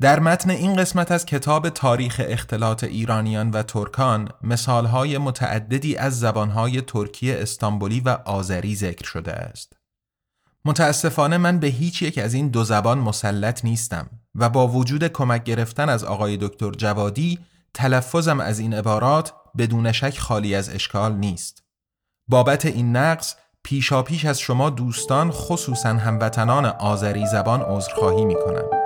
در متن این قسمت از کتاب تاریخ اختلاط ایرانیان و ترکان مثالهای متعددی از زبانهای ترکی استانبولی و آذری ذکر شده است. متاسفانه من به هیچ یک از این دو زبان مسلط نیستم و با وجود کمک گرفتن از آقای دکتر جوادی تلفظم از این عبارات بدون شک خالی از اشکال نیست. بابت این نقص پیشا پیش از شما دوستان خصوصا هموطنان آذری زبان عذرخواهی می کنم.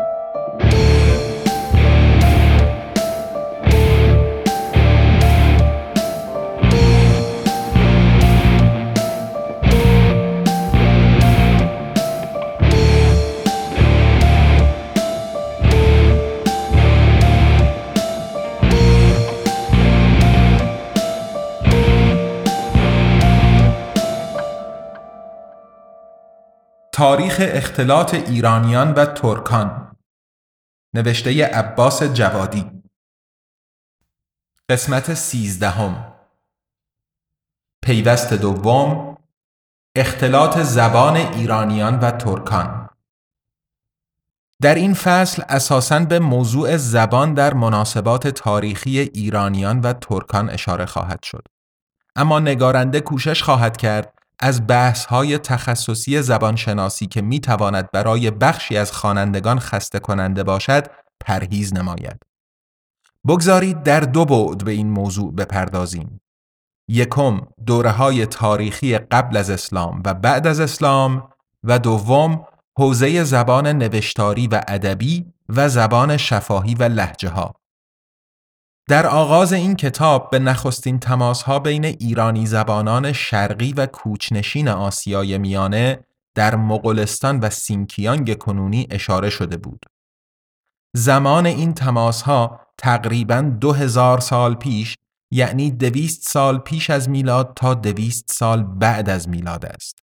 تاریخ اختلاط ایرانیان و ترکان. نوشته عباس جوادی. قسمت سیزدهم. پیوست دوم اختلاط زبان ایرانیان و ترکان. در این فصل اساساً به موضوع زبان در مناسبات تاریخی ایرانیان و ترکان اشاره خواهد شد. اما نگارنده کوشش خواهد کرد از بحث های تخصصی زبانشناسی که می تواند برای بخشی از خوانندگان خسته کننده باشد پرهیز نماید. بگذارید در دو بعد به این موضوع بپردازیم. یکم دوره های تاریخی قبل از اسلام و بعد از اسلام و دوم حوزه زبان نوشتاری و ادبی و زبان شفاهی و لحجه ها. در آغاز این کتاب به نخستین تماسها بین ایرانی زبانان شرقی و کوچنشین آسیای میانه در مغولستان و سینکیانگ کنونی اشاره شده بود. زمان این تماسها تقریبا دو هزار سال پیش یعنی دویست سال پیش از میلاد تا دویست سال بعد از میلاد است.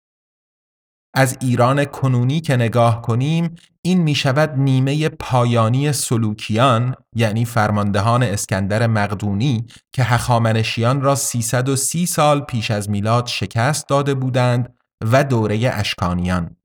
از ایران کنونی که نگاه کنیم این می شود نیمه پایانی سلوکیان یعنی فرماندهان اسکندر مقدونی که هخامنشیان را 330 سال پیش از میلاد شکست داده بودند و دوره اشکانیان.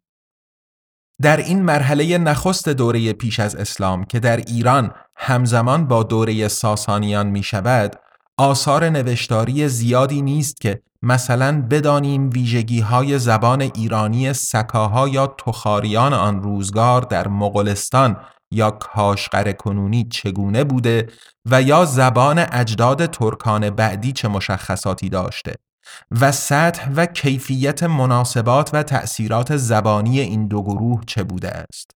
در این مرحله نخست دوره پیش از اسلام که در ایران همزمان با دوره ساسانیان می شود آثار نوشتاری زیادی نیست که مثلا بدانیم ویژگی های زبان ایرانی سکاها یا تخاریان آن روزگار در مغولستان یا کاشقر کنونی چگونه بوده و یا زبان اجداد ترکان بعدی چه مشخصاتی داشته و سطح و کیفیت مناسبات و تأثیرات زبانی این دو گروه چه بوده است.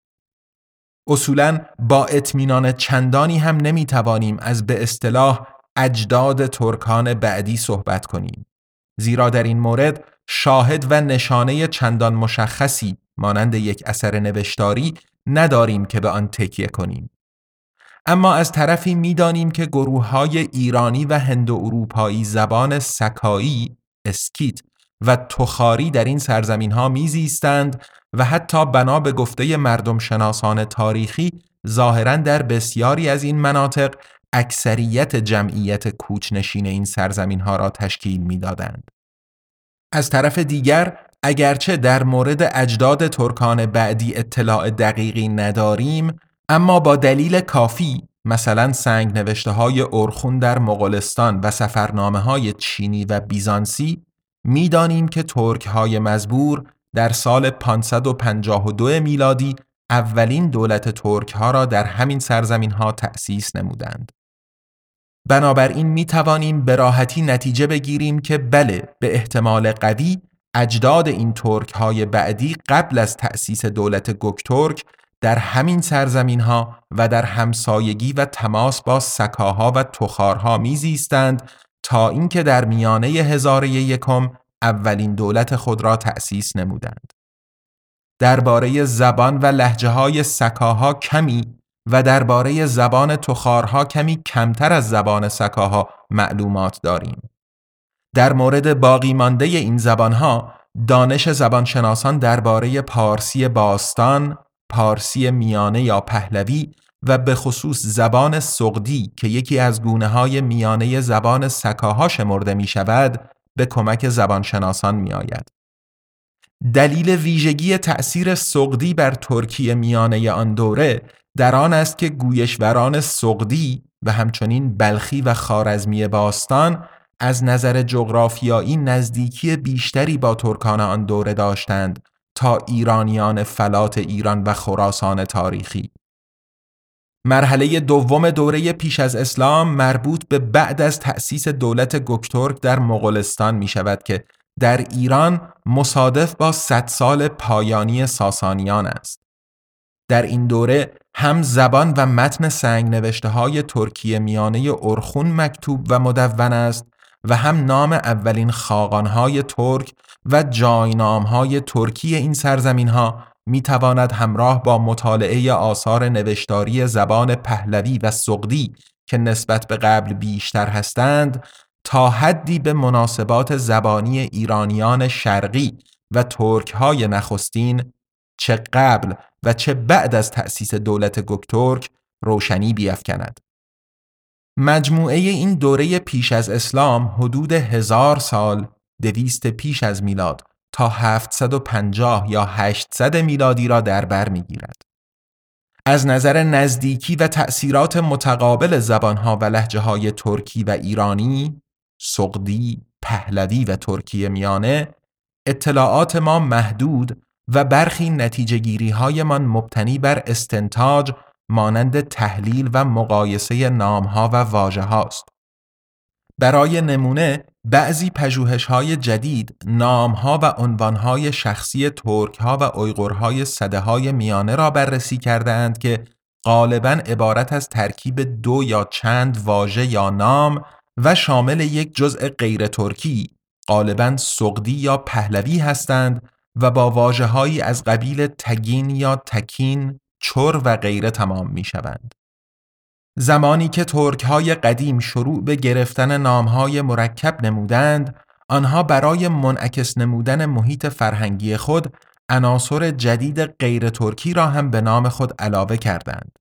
اصولا با اطمینان چندانی هم نمی‌توانیم از به اصطلاح اجداد ترکان بعدی صحبت کنیم. زیرا در این مورد شاهد و نشانه چندان مشخصی مانند یک اثر نوشتاری نداریم که به آن تکیه کنیم. اما از طرفی می‌دانیم که گروه های ایرانی و هند اروپایی زبان سکایی، اسکیت و تخاری در این سرزمین ها میزیستند و حتی بنا به گفته مردم شناسان تاریخی ظاهرا در بسیاری از این مناطق اکثریت جمعیت کوچنشین این سرزمین ها را تشکیل می‌دادند. از طرف دیگر اگرچه در مورد اجداد ترکان بعدی اطلاع دقیقی نداریم اما با دلیل کافی مثلا سنگ نوشته های ارخون در مغولستان و سفرنامه های چینی و بیزانسی می‌دانیم که ترک های مزبور در سال 552 میلادی اولین دولت ترک ها را در همین سرزمین ها تأسیس نمودند. بنابراین می توانیم به راحتی نتیجه بگیریم که بله به احتمال قوی اجداد این ترک های بعدی قبل از تأسیس دولت گوک‌ترک در همین سرزمین ها و در همسایگی و تماس با سکاها و تخارها میزیستند تا اینکه در میانه هزاره یکم اولین دولت خود را تأسیس نمودند. درباره زبان و لحجه های سکاها کمی و درباره زبان تخارها کمی کمتر از زبان سکاها معلومات داریم. در مورد باقی مانده این زبانها دانش زبانشناسان درباره پارسی باستان، پارسی میانه یا پهلوی و به خصوص زبان سقدی که یکی از گونه های میانه زبان سکاها شمرده می شود به کمک زبانشناسان می آید. دلیل ویژگی تأثیر سقدی بر ترکیه میانه آن دوره در آن است که گویشوران سقدی و همچنین بلخی و خارزمی باستان از نظر جغرافیایی نزدیکی بیشتری با ترکان آن دوره داشتند تا ایرانیان فلات ایران و خراسان تاریخی مرحله دوم دوره پیش از اسلام مربوط به بعد از تأسیس دولت گکترک در مغولستان می شود که در ایران مصادف با صد سال پایانی ساسانیان است. در این دوره هم زبان و متن سنگ نوشته های ترکیه میانه ارخون مکتوب و مدون است و هم نام اولین خاقانهای ترک و جاینامهای ترکی این سرزمین ها می تواند همراه با مطالعه آثار نوشتاری زبان پهلوی و سقدی که نسبت به قبل بیشتر هستند تا حدی به مناسبات زبانی ایرانیان شرقی و ترک های نخستین چه قبل و چه بعد از تأسیس دولت گکترک روشنی بیافکند. مجموعه این دوره پیش از اسلام حدود هزار سال دویست پیش از میلاد تا 750 یا 800 میلادی را در بر می‌گیرد. از نظر نزدیکی و تأثیرات متقابل زبانها و لحجه های ترکی و ایرانی، سقدی، پهلوی و ترکیه میانه اطلاعات ما محدود و برخی نتیجه گیری من مبتنی بر استنتاج مانند تحلیل و مقایسه نامها و واژه هاست. برای نمونه بعضی پژوهش های جدید نامها و عنوانهای شخصی ترک ها و اویغورهای صده های میانه را بررسی کرده اند که غالبا عبارت از ترکیب دو یا چند واژه یا نام و شامل یک جزء غیر ترکی غالبا سقدی یا پهلوی هستند و با واجه از قبیل تگین یا تکین، چر و غیره تمام می شوند. زمانی که ترک های قدیم شروع به گرفتن نامهای مرکب نمودند، آنها برای منعکس نمودن محیط فرهنگی خود عناصر جدید غیر ترکی را هم به نام خود علاوه کردند.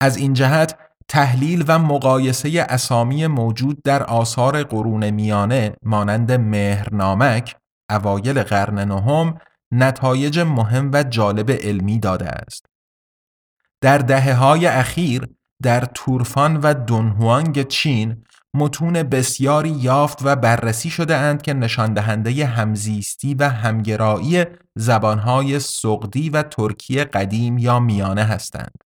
از این جهت تحلیل و مقایسه اسامی موجود در آثار قرون میانه مانند مهرنامک اوایل قرن نهم نتایج مهم و جالب علمی داده است. در دهه های اخیر در تورفان و دونهوانگ چین متون بسیاری یافت و بررسی شده اند که نشان دهنده همزیستی و همگرایی زبانهای سقدی و ترکی قدیم یا میانه هستند.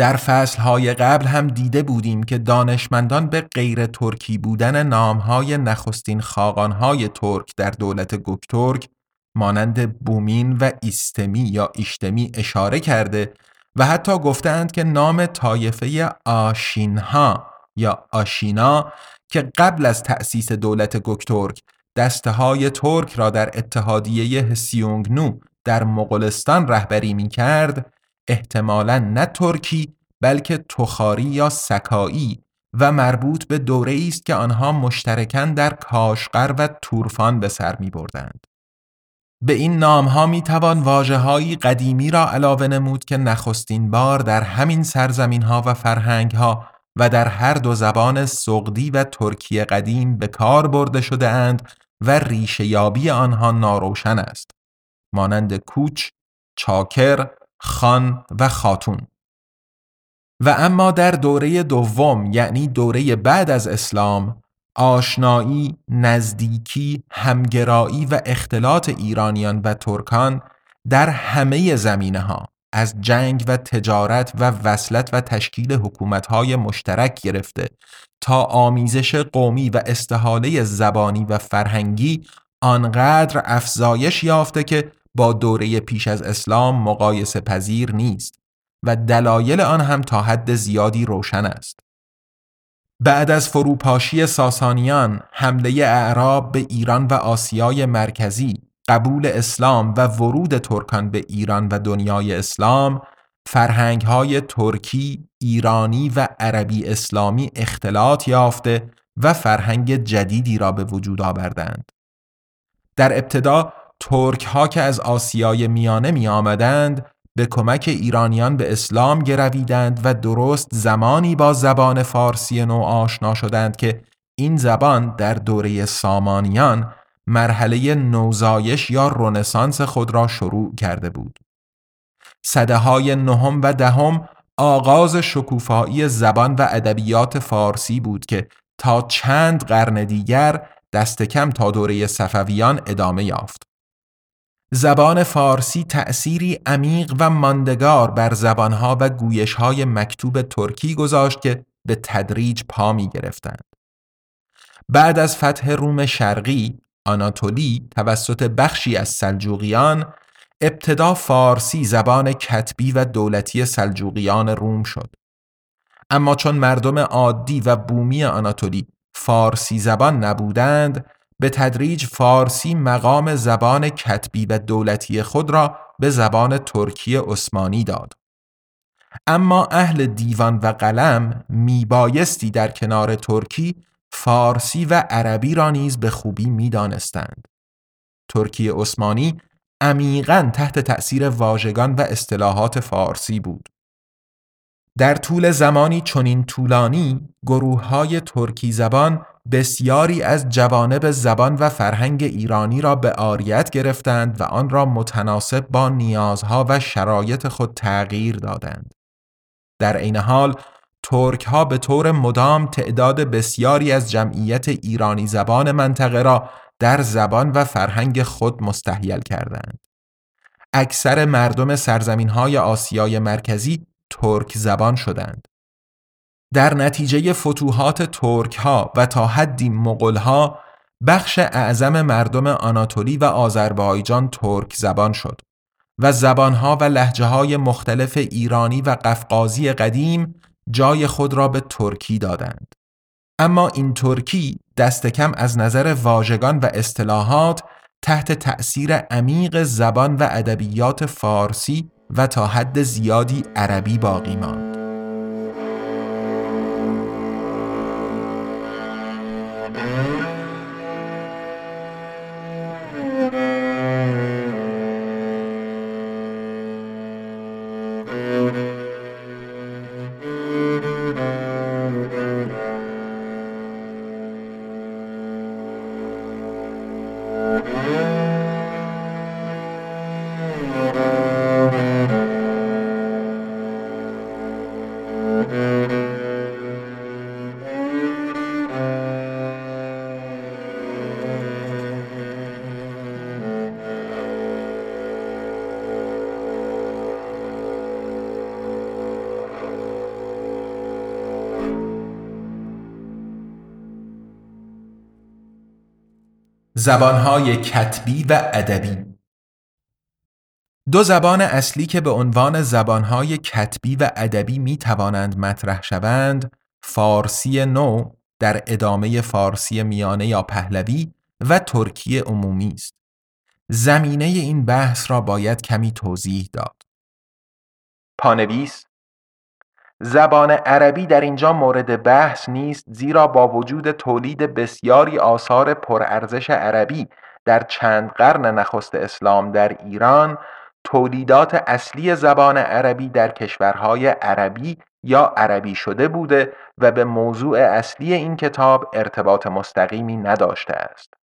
در فصلهای قبل هم دیده بودیم که دانشمندان به غیر ترکی بودن نامهای نخستین خاقانهای ترک در دولت گکترک مانند بومین و ایستمی یا ایشتمی اشاره کرده و حتی گفتند که نام طایفه آشینها یا آشینا که قبل از تأسیس دولت گکترک دسته های ترک را در اتحادیه هسیونگنو در مغولستان رهبری می کرد احتمالا نه ترکی بلکه تخاری یا سکایی و مربوط به دوره است که آنها مشترکاً در کاشقر و تورفان به سر می بردند. به این نام ها می توان واجه های قدیمی را علاوه نمود که نخستین بار در همین سرزمین ها و فرهنگ ها و در هر دو زبان سقدی و ترکی قدیم به کار برده شده اند و ریشه یابی آنها ناروشن است. مانند کوچ، چاکر، خان و خاتون. و اما در دوره دوم یعنی دوره بعد از اسلام آشنایی، نزدیکی، همگرایی و اختلاط ایرانیان و ترکان در همه زمینه ها از جنگ و تجارت و وصلت و تشکیل حکومتهای مشترک گرفته تا آمیزش قومی و استحاله زبانی و فرهنگی آنقدر افزایش یافته که با دوره پیش از اسلام مقایسه پذیر نیست و دلایل آن هم تا حد زیادی روشن است. بعد از فروپاشی ساسانیان، حمله اعراب به ایران و آسیای مرکزی، قبول اسلام و ورود ترکان به ایران و دنیای اسلام، فرهنگ های ترکی، ایرانی و عربی اسلامی اختلاط یافته و فرهنگ جدیدی را به وجود آوردند. در ابتدا ترک ها که از آسیای میانه می آمدند به کمک ایرانیان به اسلام گرویدند و درست زمانی با زبان فارسی نو آشنا شدند که این زبان در دوره سامانیان مرحله نوزایش یا رونسانس خود را شروع کرده بود. صده های نهم و دهم آغاز شکوفایی زبان و ادبیات فارسی بود که تا چند قرن دیگر دست کم تا دوره صفویان ادامه یافت. زبان فارسی تأثیری عمیق و ماندگار بر زبانها و گویشهای مکتوب ترکی گذاشت که به تدریج پا می گرفتند. بعد از فتح روم شرقی، آناتولی توسط بخشی از سلجوقیان ابتدا فارسی زبان کتبی و دولتی سلجوقیان روم شد. اما چون مردم عادی و بومی آناتولی فارسی زبان نبودند به تدریج فارسی مقام زبان کتبی و دولتی خود را به زبان ترکی عثمانی داد. اما اهل دیوان و قلم میبایستی در کنار ترکی فارسی و عربی را نیز به خوبی می‌دانستند. ترکی عثمانی عمیقا تحت تأثیر واژگان و اصطلاحات فارسی بود. در طول زمانی چنین طولانی گروه های ترکی زبان بسیاری از جوانب زبان و فرهنگ ایرانی را به آریت گرفتند و آن را متناسب با نیازها و شرایط خود تغییر دادند. در عین حال ترک ها به طور مدام تعداد بسیاری از جمعیت ایرانی زبان منطقه را در زبان و فرهنگ خود مستحیل کردند. اکثر مردم سرزمین های آسیای مرکزی ترک زبان شدند. در نتیجه فتوحات ترک ها و تا حدی مغول ها بخش اعظم مردم آناتولی و آذربایجان ترک زبان شد و زبانها و لحجه های مختلف ایرانی و قفقازی قدیم جای خود را به ترکی دادند. اما این ترکی دست کم از نظر واژگان و اصطلاحات تحت تأثیر عمیق زبان و ادبیات فارسی و تا حد زیادی عربی باقی ماند. زبانهای کتبی و ادبی دو زبان اصلی که به عنوان زبانهای کتبی و ادبی می توانند مطرح شوند فارسی نو در ادامه فارسی میانه یا پهلوی و ترکی عمومی است. زمینه این بحث را باید کمی توضیح داد. پانویس زبان عربی در اینجا مورد بحث نیست زیرا با وجود تولید بسیاری آثار پرارزش عربی در چند قرن نخست اسلام در ایران تولیدات اصلی زبان عربی در کشورهای عربی یا عربی شده بوده و به موضوع اصلی این کتاب ارتباط مستقیمی نداشته است.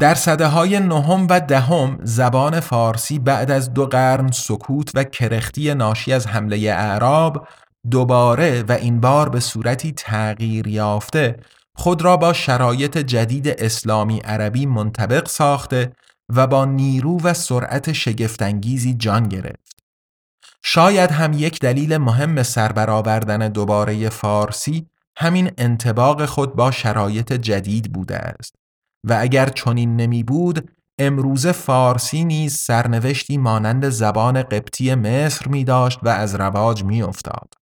در صده های نهم و دهم زبان فارسی بعد از دو قرن سکوت و کرختی ناشی از حمله اعراب دوباره و این بار به صورتی تغییر یافته خود را با شرایط جدید اسلامی عربی منطبق ساخته و با نیرو و سرعت شگفتانگیزی جان گرفت. شاید هم یک دلیل مهم سربرآوردن دوباره فارسی همین انتباق خود با شرایط جدید بوده است. و اگر چنین نمی بود امروز فارسی نیز سرنوشتی مانند زبان قبطی مصر می داشت و از رواج می افتاد.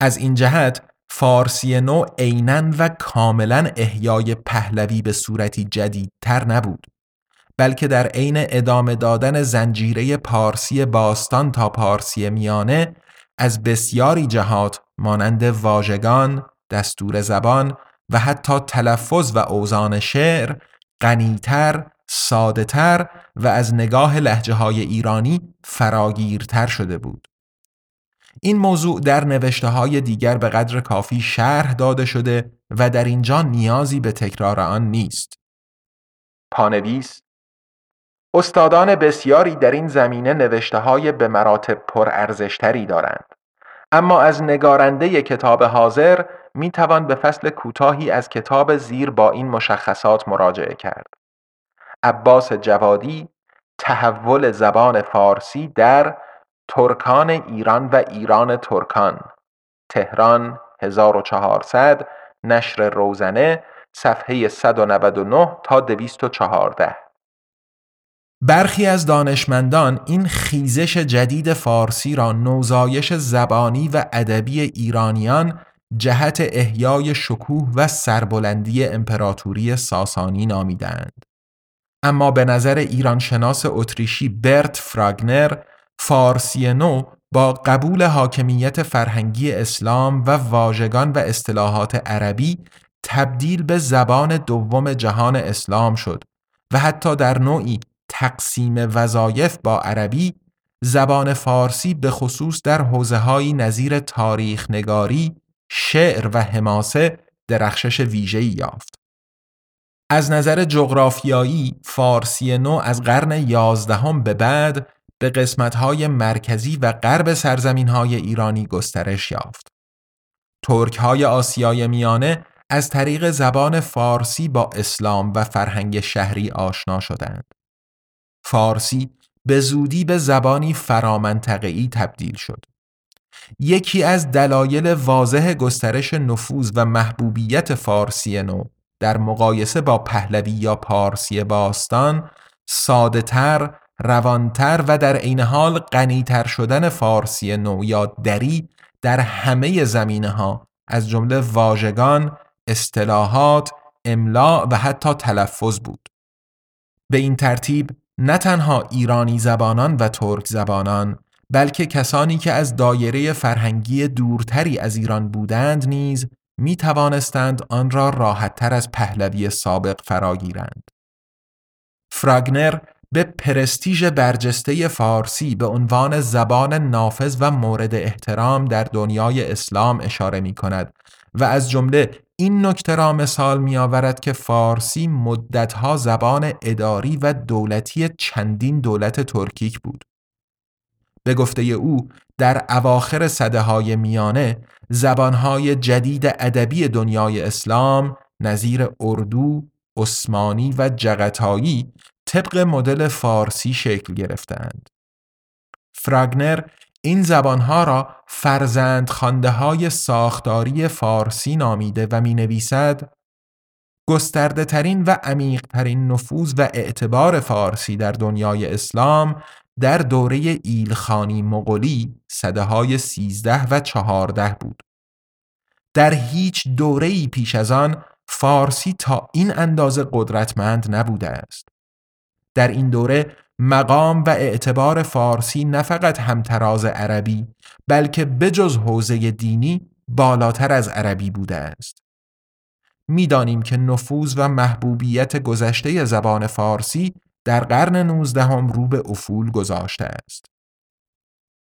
از این جهت فارسی نو عینا و کاملا احیای پهلوی به صورتی جدیدتر نبود بلکه در عین ادامه دادن زنجیره پارسی باستان تا پارسی میانه از بسیاری جهات مانند واژگان، دستور زبان و حتی تلفظ و اوزان شعر غنیتر، سادهتر و از نگاه لحجه های ایرانی فراگیرتر شده بود. این موضوع در نوشته های دیگر به قدر کافی شرح داده شده و در اینجا نیازی به تکرار آن نیست. پانویس استادان بسیاری در این زمینه نوشته های به مراتب پرارزشتری دارند. اما از نگارنده کتاب حاضر می توان به فصل کوتاهی از کتاب زیر با این مشخصات مراجعه کرد. عباس جوادی تحول زبان فارسی در ترکان ایران و ایران ترکان تهران 1400 نشر روزنه صفحه 199 تا 214 برخی از دانشمندان این خیزش جدید فارسی را نوزایش زبانی و ادبی ایرانیان جهت احیای شکوه و سربلندی امپراتوری ساسانی نامیدند. اما به نظر ایرانشناس اتریشی برت فراگنر فارسی نو با قبول حاکمیت فرهنگی اسلام و واژگان و اصطلاحات عربی تبدیل به زبان دوم جهان اسلام شد و حتی در نوعی تقسیم وظایف با عربی زبان فارسی به خصوص در حوزه نظیر تاریخ نگاری، شعر و حماسه درخشش ویژه‌ای یافت. از نظر جغرافیایی فارسی نو از قرن یازدهم به بعد به قسمت‌های مرکزی و غرب سرزمین‌های ایرانی گسترش یافت. ترک‌های آسیای میانه از طریق زبان فارسی با اسلام و فرهنگ شهری آشنا شدند. فارسی به زودی به زبانی فرامنطقه‌ای تبدیل شد. یکی از دلایل واضح گسترش نفوذ و محبوبیت فارسی نو در مقایسه با پهلوی یا پارسی باستان ساده تر، روانتر و در عین حال غنیتر شدن فارسی نو یا دری در همه زمینه ها از جمله واژگان، اصطلاحات، املا و حتی تلفظ بود. به این ترتیب نه تنها ایرانی زبانان و ترک زبانان بلکه کسانی که از دایره فرهنگی دورتری از ایران بودند نیز می توانستند آن را راحتتر از پهلوی سابق فراگیرند. فراگنر به پرستیژ برجسته فارسی به عنوان زبان نافذ و مورد احترام در دنیای اسلام اشاره می کند و از جمله این نکته را مثال می آورد که فارسی مدتها زبان اداری و دولتی چندین دولت ترکیک بود. به گفته او در اواخر صده های میانه زبانهای جدید ادبی دنیای اسلام نظیر اردو، عثمانی و جغتایی طبق مدل فارسی شکل گرفتند. فراگنر این زبانها را فرزند خانده های ساختاری فارسی نامیده و می نویسد گسترده ترین و عمیق ترین نفوذ و اعتبار فارسی در دنیای اسلام در دوره ایلخانی مغولی صده های سیزده و چهارده بود. در هیچ دوره پیش از آن فارسی تا این اندازه قدرتمند نبوده است. در این دوره مقام و اعتبار فارسی نه فقط همتراز عربی بلکه بجز حوزه دینی بالاتر از عربی بوده است. می‌دانیم که نفوذ و محبوبیت گذشته زبان فارسی در قرن نوزدهم رو به افول گذاشته است.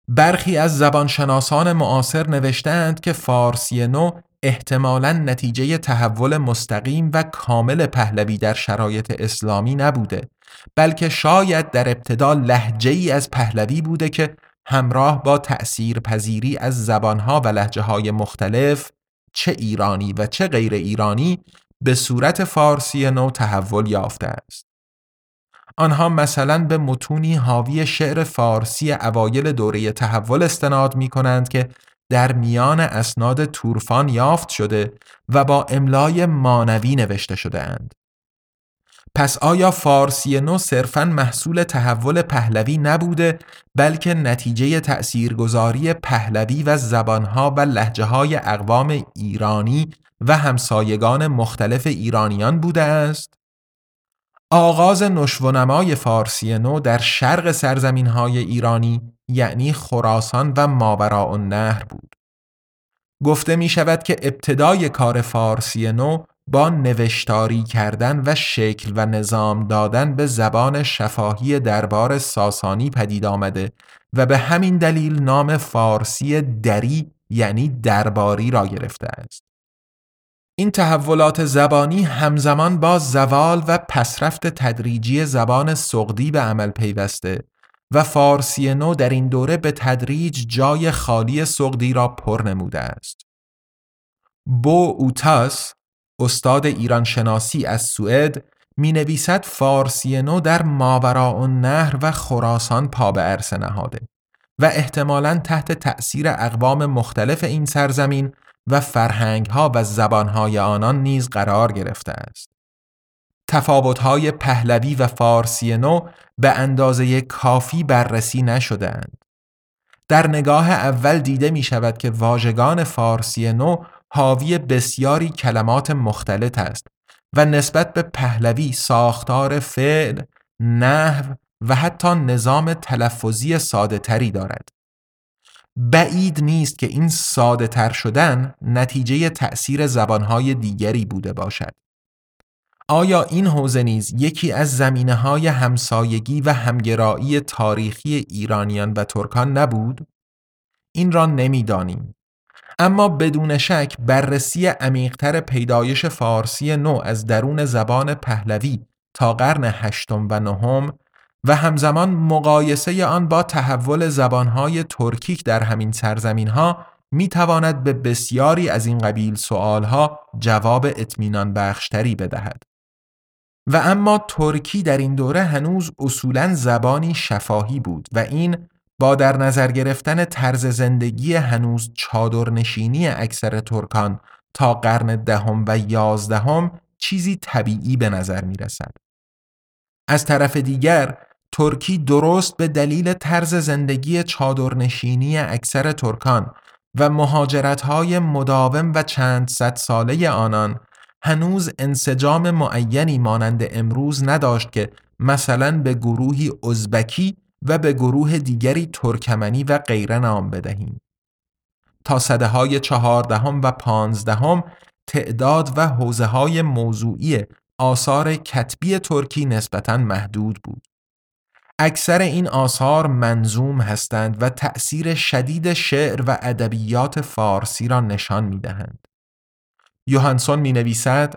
برخی از زبانشناسان معاصر نوشتند که فارسی نو احتمالاً نتیجه تحول مستقیم و کامل پهلوی در شرایط اسلامی نبوده بلکه شاید در ابتدا لحجه ای از پهلوی بوده که همراه با تأثیر پذیری از زبانها و لحجه های مختلف چه ایرانی و چه غیر ایرانی به صورت فارسی نو تحول یافته است. آنها مثلا به متونی حاوی شعر فارسی اوایل دوره تحول استناد می کنند که در میان اسناد تورفان یافت شده و با املای مانوی نوشته شده اند. پس آیا فارسی نو صرفا محصول تحول پهلوی نبوده بلکه نتیجه تأثیرگذاری پهلوی و زبانها و لحجه های اقوام ایرانی و همسایگان مختلف ایرانیان بوده است؟ آغاز نشونمای فارسی نو در شرق سرزمین های ایرانی یعنی خراسان و ماوراء النهر بود. گفته می شود که ابتدای کار فارسی نو با نوشتاری کردن و شکل و نظام دادن به زبان شفاهی دربار ساسانی پدید آمده و به همین دلیل نام فارسی دری یعنی درباری را گرفته است. این تحولات زبانی همزمان با زوال و پسرفت تدریجی زبان سقدی به عمل پیوسته و فارسی نو در این دوره به تدریج جای خالی سقدی را پر نموده است. بو اوتاس استاد ایران شناسی از سوئد می نویسد فارسی نو در ماوراء نهر و خراسان پا به عرصه نهاده و احتمالاً تحت تأثیر اقوام مختلف این سرزمین و فرهنگ ها و زبان های آنان نیز قرار گرفته است. تفاوت های پهلوی و فارسی نو به اندازه کافی بررسی نشدهاند. در نگاه اول دیده می شود که واژگان فارسی نو حاوی بسیاری کلمات مختلط است و نسبت به پهلوی ساختار فعل، نحو و حتی نظام تلفظی ساده تری دارد. بعید نیست که این ساده تر شدن نتیجه تأثیر زبانهای دیگری بوده باشد. آیا این حوزه نیز یکی از زمینه های همسایگی و همگرایی تاریخی ایرانیان و ترکان نبود؟ این را نمی‌دانیم. اما بدون شک بررسی عمیقتر پیدایش فارسی نو از درون زبان پهلوی تا قرن هشتم و نهم و همزمان مقایسه آن با تحول زبانهای ترکیک در همین سرزمین ها می تواند به بسیاری از این قبیل سوالها جواب اطمینان بخشتری بدهد. و اما ترکی در این دوره هنوز اصولا زبانی شفاهی بود و این با در نظر گرفتن طرز زندگی هنوز چادرنشینی اکثر ترکان تا قرن دهم و یازدهم چیزی طبیعی به نظر می رسد. از طرف دیگر ترکی درست به دلیل طرز زندگی چادرنشینی اکثر ترکان و مهاجرت‌های مداوم و چند صد ساله آنان هنوز انسجام معینی مانند امروز نداشت که مثلا به گروهی ازبکی و به گروه دیگری ترکمنی و غیره نام بدهیم. تا صده های چهاردهم و پانزدهم تعداد و حوزه های موضوعی آثار کتبی ترکی نسبتا محدود بود. اکثر این آثار منظوم هستند و تأثیر شدید شعر و ادبیات فارسی را نشان می دهند. یوهانسون می نویسد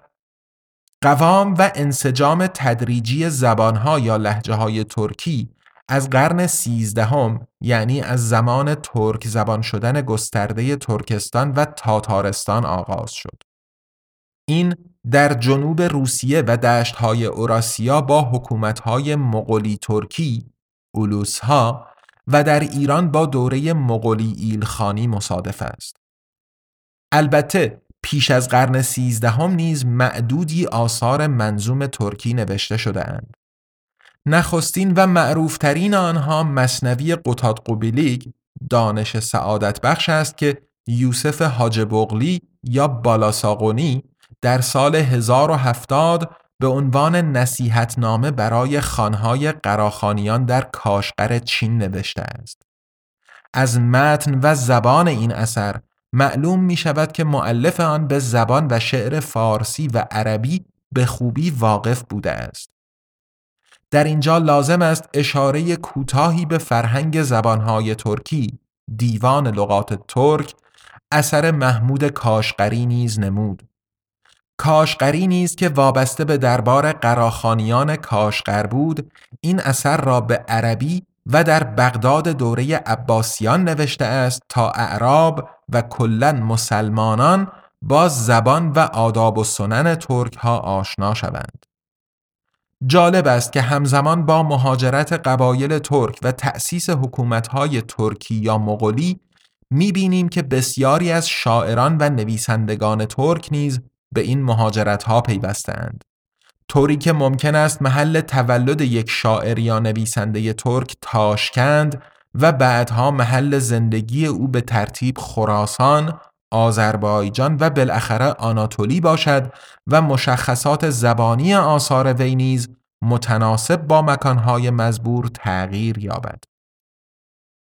قوام و انسجام تدریجی زبانها یا لحجه های ترکی از قرن سیزدهم یعنی از زمان ترک زبان شدن گسترده ترکستان و تاتارستان آغاز شد. این در جنوب روسیه و دشتهای اوراسیا با حکومتهای مغولی ترکی اولوسها و در ایران با دوره مغولی ایلخانی مصادف است. البته پیش از قرن سیزدهم نیز معدودی آثار منظوم ترکی نوشته شده اند. نخستین و معروفترین آنها مصنوی قطاد قبیلیگ دانش سعادت بخش است که یوسف حاج بغلی یا بالاساقونی در سال 1070 به عنوان نصیحت نامه برای خانهای قراخانیان در کاشقر چین نوشته است. از متن و زبان این اثر معلوم می شود که معلف آن به زبان و شعر فارسی و عربی به خوبی واقف بوده است. در اینجا لازم است اشاره کوتاهی به فرهنگ زبانهای ترکی دیوان لغات ترک اثر محمود کاشقری نیز نمود کاشقری نیز که وابسته به دربار قراخانیان کاشقر بود این اثر را به عربی و در بغداد دوره عباسیان نوشته است تا اعراب و کلا مسلمانان با زبان و آداب و سنن ترک ها آشنا شوند. جالب است که همزمان با مهاجرت قبایل ترک و تأسیس حکومتهای ترکی یا مغولی می‌بینیم که بسیاری از شاعران و نویسندگان ترک نیز به این مهاجرت ها پیوستند. طوری که ممکن است محل تولد یک شاعر یا نویسنده ترک تاشکند و بعدها محل زندگی او به ترتیب خراسان، آذربایجان و بالاخره آناتولی باشد و مشخصات زبانی آثار وی نیز متناسب با مکانهای مزبور تغییر یابد.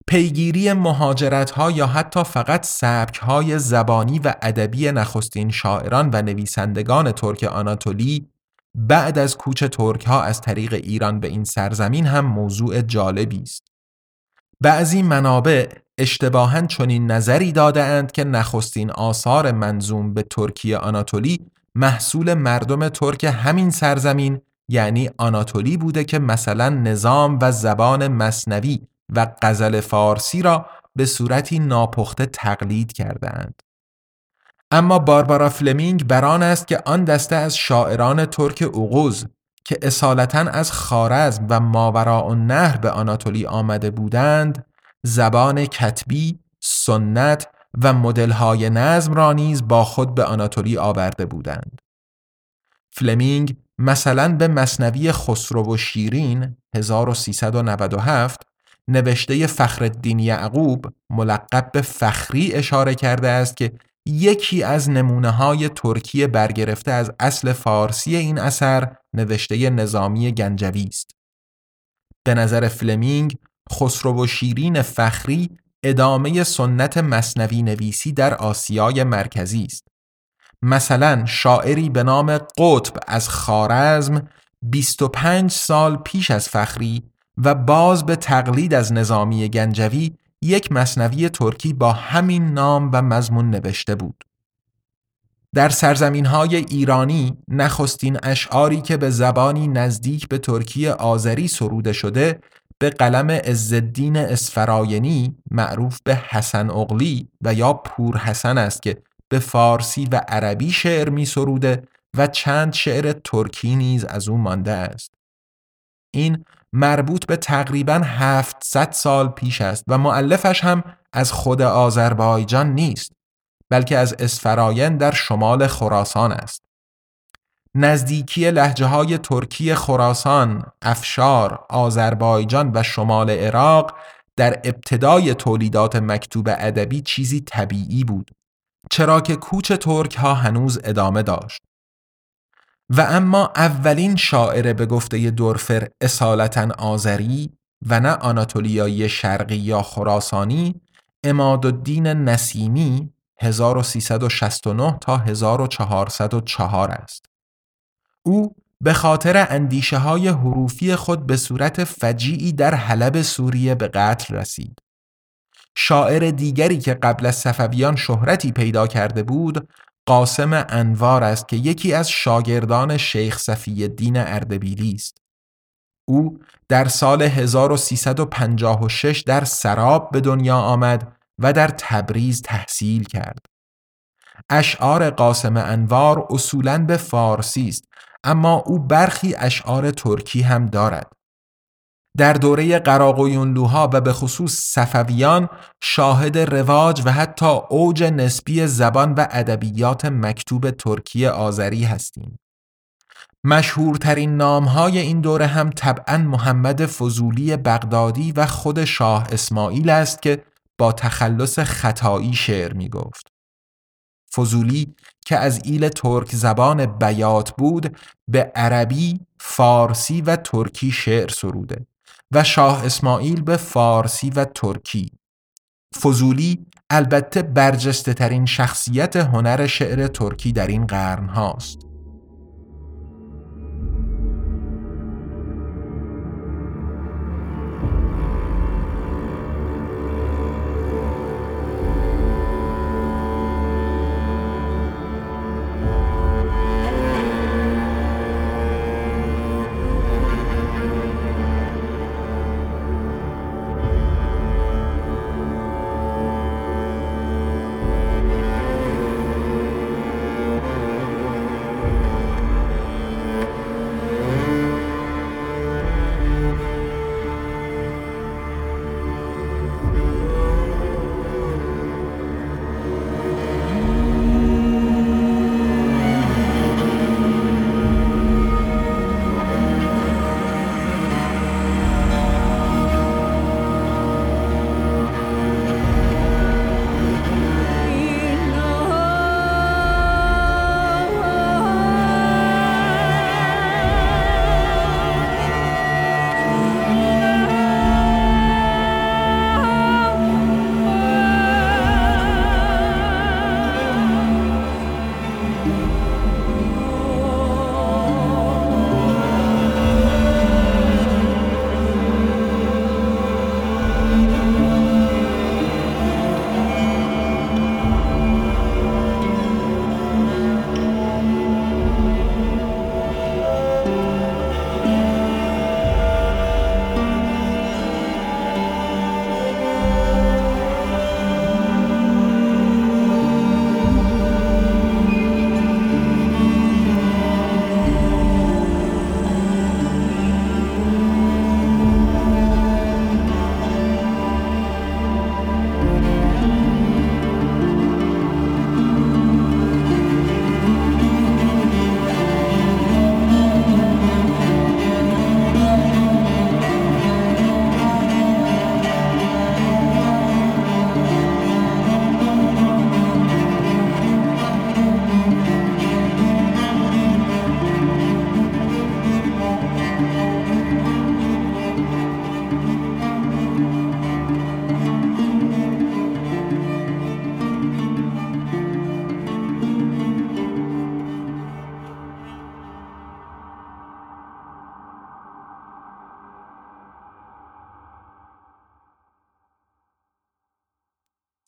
پیگیری مهاجرت ها یا حتی فقط سبک های زبانی و ادبی نخستین شاعران و نویسندگان ترک آناتولی بعد از کوچ ترک ها از طریق ایران به این سرزمین هم موضوع جالبی است. بعضی منابع اشتباها چنین نظری دادهاند که نخستین آثار منظوم به ترکیه آناتولی محصول مردم ترک همین سرزمین یعنی آناتولی بوده که مثلا نظام و زبان مصنوی و غزل فارسی را به صورتی ناپخته تقلید کردهاند. اما باربارا فلمینگ بر آن است که آن دسته از شاعران ترک اوغوز که اصالتا از خوارزم و ماوراءالنهر به آناتولی آمده بودند زبان کتبی، سنت و مدلهای نظم را نیز با خود به آناتولی آورده بودند. فلمینگ مثلا به مثنوی خسرو و شیرین 1397 نوشته فخرالدین یعقوب ملقب به فخری اشاره کرده است که یکی از نمونه های ترکی برگرفته از اصل فارسی این اثر نوشته نظامی گنجوی است. به نظر فلمینگ خسرو و شیرین فخری ادامه سنت مصنوی نویسی در آسیای مرکزی است. مثلا شاعری به نام قطب از خارزم 25 سال پیش از فخری و باز به تقلید از نظامی گنجوی یک مصنوی ترکی با همین نام و مضمون نوشته بود. در سرزمین های ایرانی نخستین اشعاری که به زبانی نزدیک به ترکی آذری سروده شده به قلم عزالدین اسفراینی معروف به حسن اغلی و یا پور حسن است که به فارسی و عربی شعر می سروده و چند شعر ترکی نیز از او مانده است. این مربوط به تقریبا 700 سال پیش است و معلفش هم از خود آذربایجان نیست بلکه از اسفراین در شمال خراسان است. نزدیکی لحجه های ترکی خراسان، افشار، آذربایجان و شمال عراق در ابتدای تولیدات مکتوب ادبی چیزی طبیعی بود چرا که کوچ ترک ها هنوز ادامه داشت و اما اولین شاعر به گفته دورفر اصالتا آذری و نه آناتولیایی شرقی یا خراسانی اماد الدین نسیمی 1369 تا 1404 است. او به خاطر اندیشه های حروفی خود به صورت فجیعی در حلب سوریه به قتل رسید. شاعر دیگری که قبل از صفویان شهرتی پیدا کرده بود قاسم انوار است که یکی از شاگردان شیخ صفی الدین اردبیلی است. او در سال 1356 در سراب به دنیا آمد و در تبریز تحصیل کرد. اشعار قاسم انوار اصولاً به فارسی است اما او برخی اشعار ترکی هم دارد. در دوره قراقویونلوها و به خصوص صفویان شاهد رواج و حتی اوج نسبی زبان و ادبیات مکتوب ترکی آذری هستیم. مشهورترین نامهای این دوره هم طبعا محمد فضولی بغدادی و خود شاه اسماعیل است که با تخلص خطایی شعر می گفت. فضولی که از ایل ترک زبان بیات بود به عربی، فارسی و ترکی شعر سروده و شاه اسماعیل به فارسی و ترکی. فضولی البته برجسته ترین شخصیت هنر شعر ترکی در این قرن هاست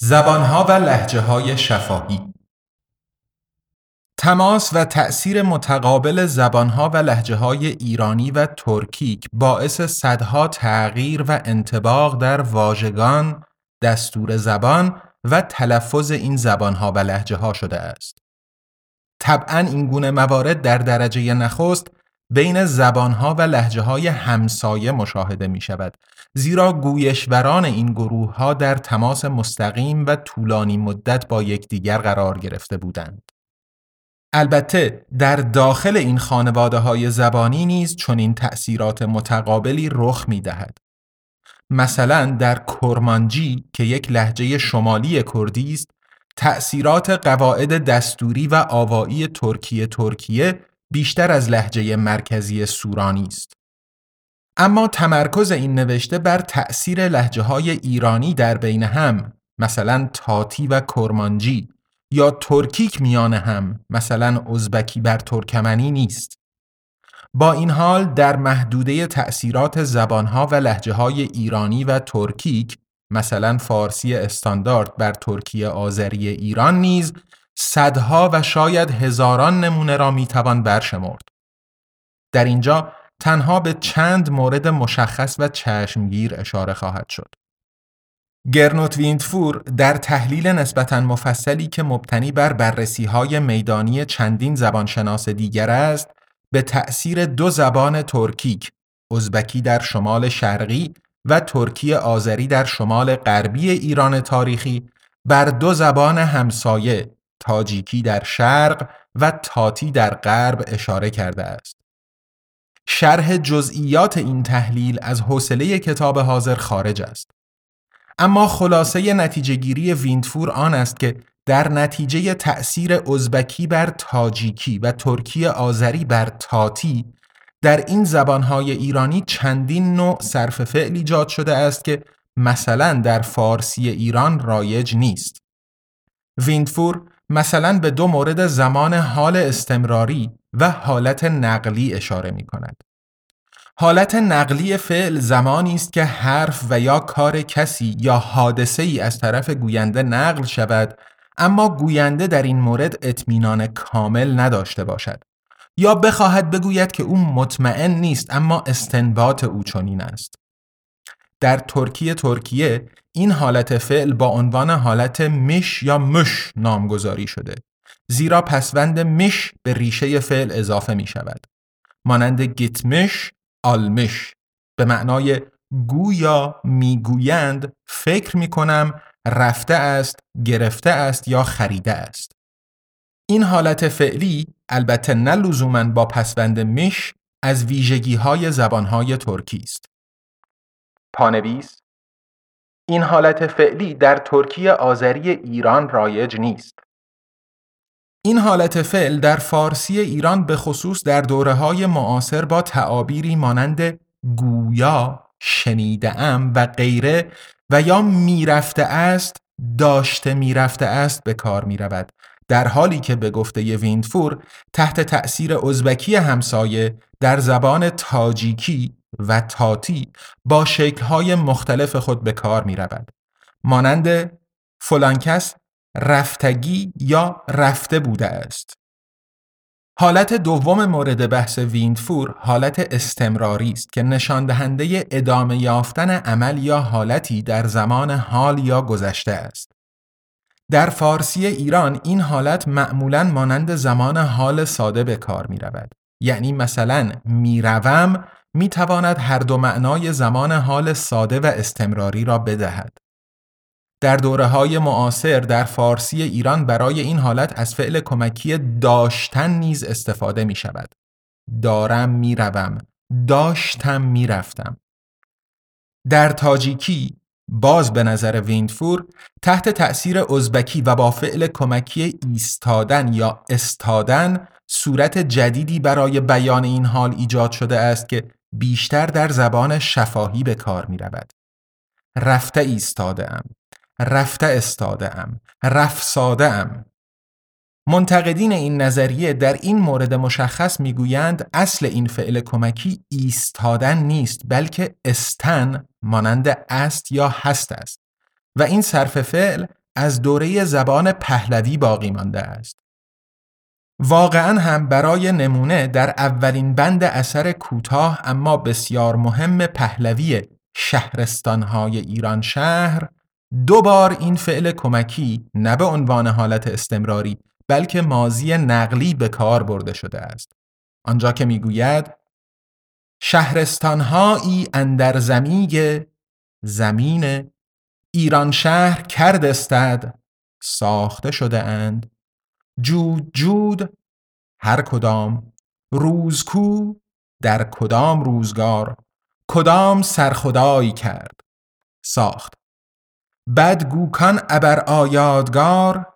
زبانها و لحجه های شفاهی تماس و تأثیر متقابل زبانها و لحجه های ایرانی و ترکیک باعث صدها تغییر و انتباق در واژگان، دستور زبان و تلفظ این زبانها و لحجه ها شده است. طبعا این گونه موارد در درجه نخست بین زبانها و لحجه های همسایه مشاهده می شود زیرا گویشوران این گروه ها در تماس مستقیم و طولانی مدت با یکدیگر قرار گرفته بودند. البته در داخل این خانواده های زبانی نیز چنین تأثیرات متقابلی رخ می دهد. مثلا در کرمانجی که یک لحجه شمالی کردی است تأثیرات قواعد دستوری و آوایی ترکیه ترکیه بیشتر از لحجه مرکزی سورانی است. اما تمرکز این نوشته بر تأثیر لحجه های ایرانی در بین هم مثلا تاتی و کرمانجی یا ترکیک میان هم مثلا ازبکی بر ترکمنی نیست. با این حال در محدوده تأثیرات زبانها و لحجه های ایرانی و ترکیک مثلا فارسی استاندارد بر ترکیه آذری ایران نیز صدها و شاید هزاران نمونه را می‌توان برشمرد. در اینجا تنها به چند مورد مشخص و چشمگیر اشاره خواهد شد. گرنوت ویندفور در تحلیل نسبتا مفصلی که مبتنی بر بررسی های میدانی چندین زبانشناس دیگر است به تأثیر دو زبان ترکیک ازبکی در شمال شرقی و ترکی آذری در شمال غربی ایران تاریخی بر دو زبان همسایه تاجیکی در شرق و تاتی در غرب اشاره کرده است. شرح جزئیات این تحلیل از حوصله کتاب حاضر خارج است. اما خلاصه نتیجه گیری ویندفور آن است که در نتیجه تأثیر ازبکی بر تاجیکی و ترکی آذری بر تاتی در این زبانهای ایرانی چندین نوع صرف فعل ایجاد شده است که مثلا در فارسی ایران رایج نیست. ویندفور مثلا به دو مورد زمان حال استمراری و حالت نقلی اشاره می کند. حالت نقلی فعل زمانی است که حرف و یا کار کسی یا حادثه ای از طرف گوینده نقل شود اما گوینده در این مورد اطمینان کامل نداشته باشد یا بخواهد بگوید که او مطمئن نیست اما استنباط او چنین است در ترکیه ترکیه این حالت فعل با عنوان حالت مش یا مش نامگذاری شده زیرا پسوند مش به ریشه فعل اضافه می شود مانند گیتمش آلمش به معنای گویا می‌گویند فکر می کنم رفته است گرفته است یا خریده است. این حالت فعلی البته نه لزوما با پسوند مش از ویژگی های زبان های ترکی است. پانویس این حالت فعلی در ترکیه آذری ایران رایج نیست. این حالت فعل در فارسی ایران به خصوص در دوره های معاصر با تعابیری مانند گویا، شنیده ام و غیره و یا می‌رفته است، داشته می‌رفته است به کار می رود. در حالی که به گفته ویندفور تحت تأثیر ازبکی همسایه در زبان تاجیکی و تاتی با شکلهای مختلف خود به کار می رود. مانند فلان کس رفتگی یا رفته بوده است. حالت دوم مورد بحث ویندفور حالت استمراری است که نشان دهنده ادامه یافتن عمل یا حالتی در زمان حال یا گذشته است. در فارسی ایران این حالت معمولا مانند زمان حال ساده به کار می رود. یعنی مثلا می‌روم می تواند هر دو معنای زمان حال ساده و استمراری را بدهد. در دوره های معاصر در فارسی ایران برای این حالت از فعل کمکی داشتن نیز استفاده می شود. دارم می روم. داشتم می رفتم. در تاجیکی باز به نظر ویندفور تحت تأثیر ازبکی و با فعل کمکی ایستادن یا استادن صورت جدیدی برای بیان این حال ایجاد شده است که بیشتر در زبان شفاهی به کار می رود. رفته ایستاده ام. رفته استاده ام. رفساده ام. منتقدین این نظریه در این مورد مشخص می‌گویند اصل این فعل کمکی ایستادن نیست بلکه استن مانند است یا هست است و این صرف فعل از دوره زبان پهلوی باقی مانده است. واقعا هم برای نمونه در اولین بند اثر کوتاه اما بسیار مهم پهلوی شهرستانهای ایران شهر دو بار این فعل کمکی نه به عنوان حالت استمراری بلکه مازی نقلی به کار برده شده است. آنجا که می‌گوید شهرستانهایی اندر زمیگ زمین ایران شهر کرد استد ساخته شده اند جود جود هر کدام روزکو در کدام روزگار کدام سرخدایی کرد ساخت بد گوکان ابر آیادگار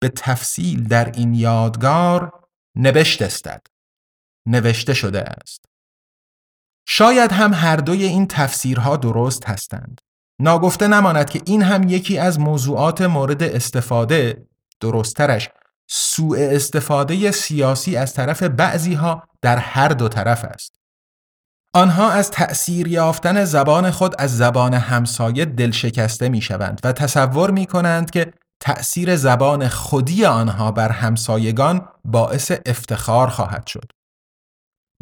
به تفصیل در این یادگار نوشت استد نوشته شده است. شاید هم هر دوی این تفسیرها درست هستند. ناگفته نماند که این هم یکی از موضوعات مورد استفاده درستترش. سوء استفاده سیاسی از طرف بعضی ها در هر دو طرف است. آنها از تأثیر یافتن زبان خود از زبان همسایه دل شکسته می شوند و تصور می کنند که تأثیر زبان خودی آنها بر همسایگان باعث افتخار خواهد شد.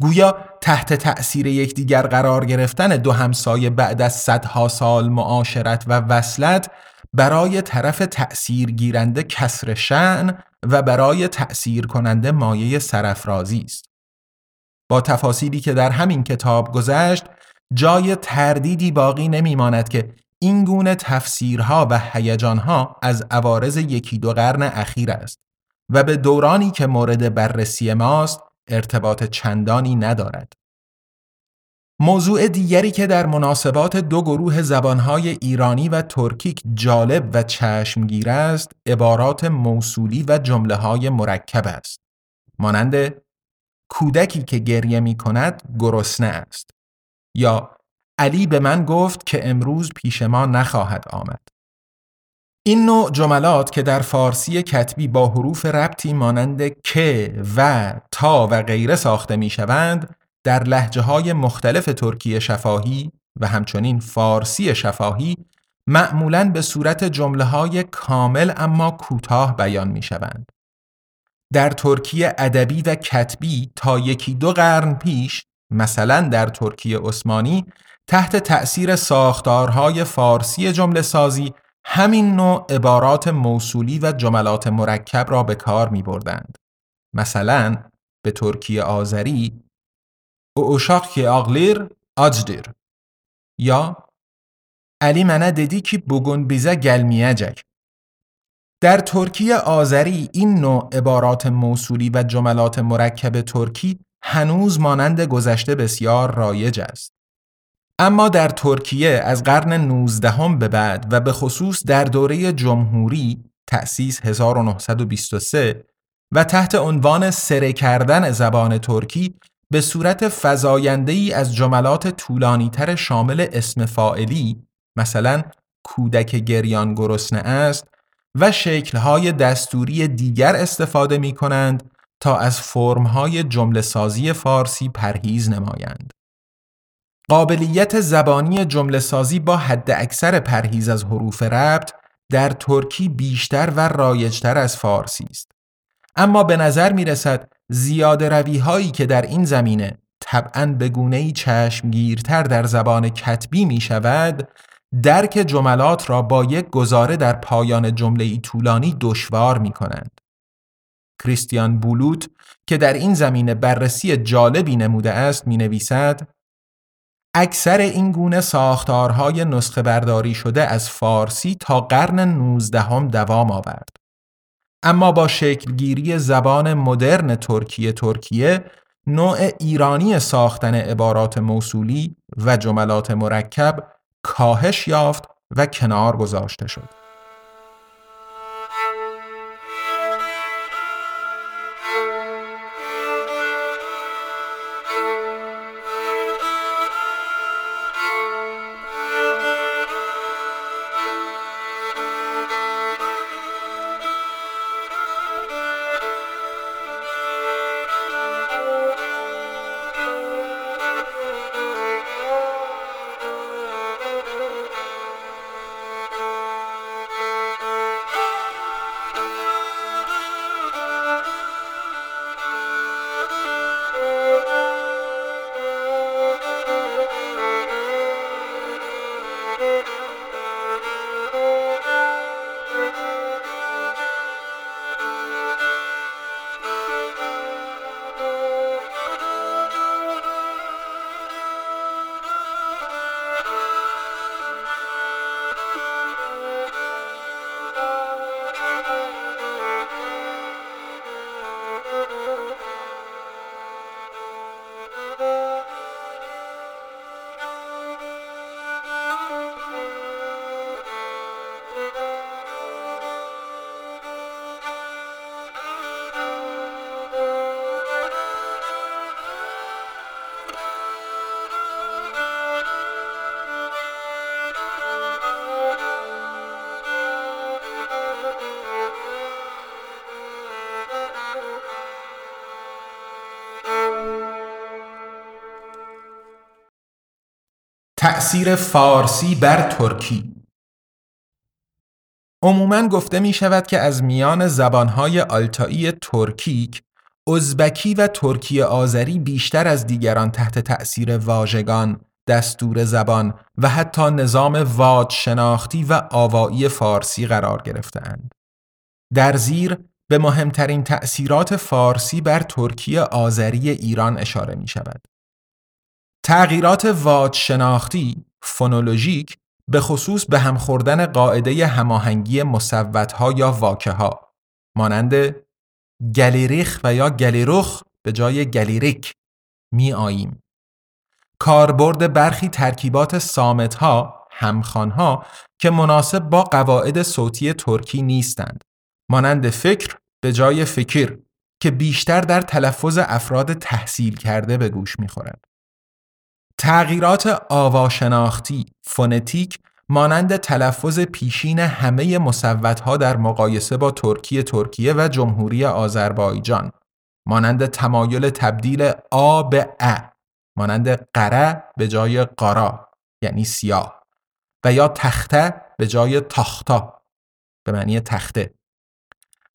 گویا تحت تأثیر یکدیگر قرار گرفتن دو همسایه بعد از صدها سال معاشرت و وصلت برای طرف تأثیر گیرنده کسر شعن و برای تأثیر کننده مایه سرفرازی است. با تفاصیلی که در همین کتاب گذشت جای تردیدی باقی نمیماند که این گونه تفسیرها و هیجانها از عوارض یکی دو قرن اخیر است و به دورانی که مورد بررسی ماست ارتباط چندانی ندارد. موضوع دیگری که در مناسبات دو گروه زبانهای ایرانی و ترکیک جالب و چشمگیر است عبارات موصولی و جمله های مرکب است مانند کودکی که گریه می کند گرسنه است یا علی به من گفت که امروز پیش ما نخواهد آمد این نوع جملات که در فارسی کتبی با حروف ربطی مانند که و تا و غیره ساخته می شوند در لحجه های مختلف ترکیه شفاهی و همچنین فارسی شفاهی معمولاً به صورت جمله های کامل اما کوتاه بیان می شوند. در ترکیه ادبی و کتبی تا یکی دو قرن پیش مثلا در ترکیه عثمانی تحت تأثیر ساختارهای فارسی جمله سازی همین نوع عبارات موصولی و جملات مرکب را به کار می بردند. مثلا به ترکیه آذری او uşaq ki ağlayır یا علی منه دیدی که بگون بیزه gelmeyecek در ترکیه آذری این نوع عبارات موصولی و جملات مرکب ترکی هنوز مانند گذشته بسیار رایج است. اما در ترکیه از قرن 19 به بعد و به خصوص در دوره جمهوری تأسیس 1923 و تحت عنوان سره کردن زبان ترکی به صورت فزاینده ای از جملات طولانی تر شامل اسم فائلی مثلا کودک گریان گرسنه است و شکلهای دستوری دیگر استفاده می کنند تا از فرمهای جمله سازی فارسی پرهیز نمایند. قابلیت زبانی جمله سازی با حد اکثر پرهیز از حروف ربط در ترکی بیشتر و رایجتر از فارسی است. اما به نظر می رسد زیاد روی هایی که در این زمینه طبعا به گونه چشمگیرتر در زبان کتبی می شود درک جملات را با یک گزاره در پایان جمله ای طولانی دشوار می کنند. کریستیان بولوت که در این زمینه بررسی جالبی نموده است می نویسد اکثر این گونه ساختارهای نسخه برداری شده از فارسی تا قرن نوزدهم دوام آورد. اما با شکلگیری زبان مدرن ترکیه ترکیه نوع ایرانی ساختن عبارات موصولی و جملات مرکب کاهش یافت و کنار گذاشته شد. تأثیر فارسی بر ترکی عموما گفته می شود که از میان زبانهای آلتایی ترکیک ازبکی و ترکی آذری بیشتر از دیگران تحت تأثیر واژگان، دستور زبان و حتی نظام واج شناختی و آوایی فارسی قرار گرفتهاند. در زیر به مهمترین تأثیرات فارسی بر ترکی آذری ایران اشاره می شود. تغییرات واج شناختی، فونولوژیک به خصوص به هم خوردن قاعده هماهنگی مصوتها یا واکه ها مانند گلیریخ و یا گلیروخ به جای گلیریک می آییم. کاربرد برخی ترکیبات سامت ها همخان ها که مناسب با قواعد صوتی ترکی نیستند مانند فکر به جای فکر که بیشتر در تلفظ افراد تحصیل کرده به گوش می‌خورد. تغییرات آواشناختی فونتیک مانند تلفظ پیشین همه مصوتها در مقایسه با ترکی ترکیه و جمهوری آذربایجان مانند تمایل تبدیل آ به ا مانند قره به جای قارا یعنی سیاه و یا تخته به جای تاختا به معنی تخته.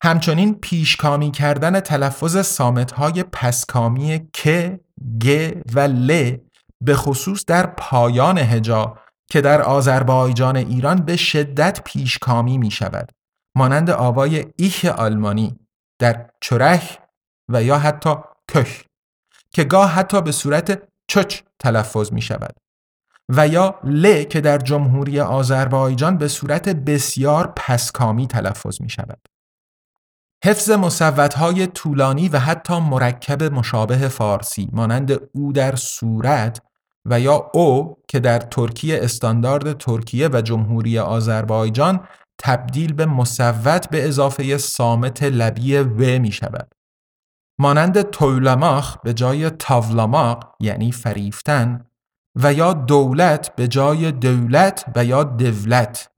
همچنین پیشکامی کردن تلفظ سامتهای پسکامی که، گ و ل به خصوص در پایان هجا که در آذربایجان ایران به شدت پیشکامی می شود مانند آوای ایخ آلمانی در چرخ و یا حتی کش که گاه حتی به صورت چچ تلفظ می شود و یا ل که در جمهوری آذربایجان به صورت بسیار پسکامی تلفظ می شود. حفظ مصوتهای طولانی و حتی مرکب مشابه فارسی مانند او در صورت و یا او که در ترکیه استاندارد ترکیه و جمهوری آذربایجان تبدیل به مصوت به اضافه سامت لبی و می شود. مانند تولماخ به جای تاولماق یعنی فریفتن و یا دولت به جای دولت و یا دولت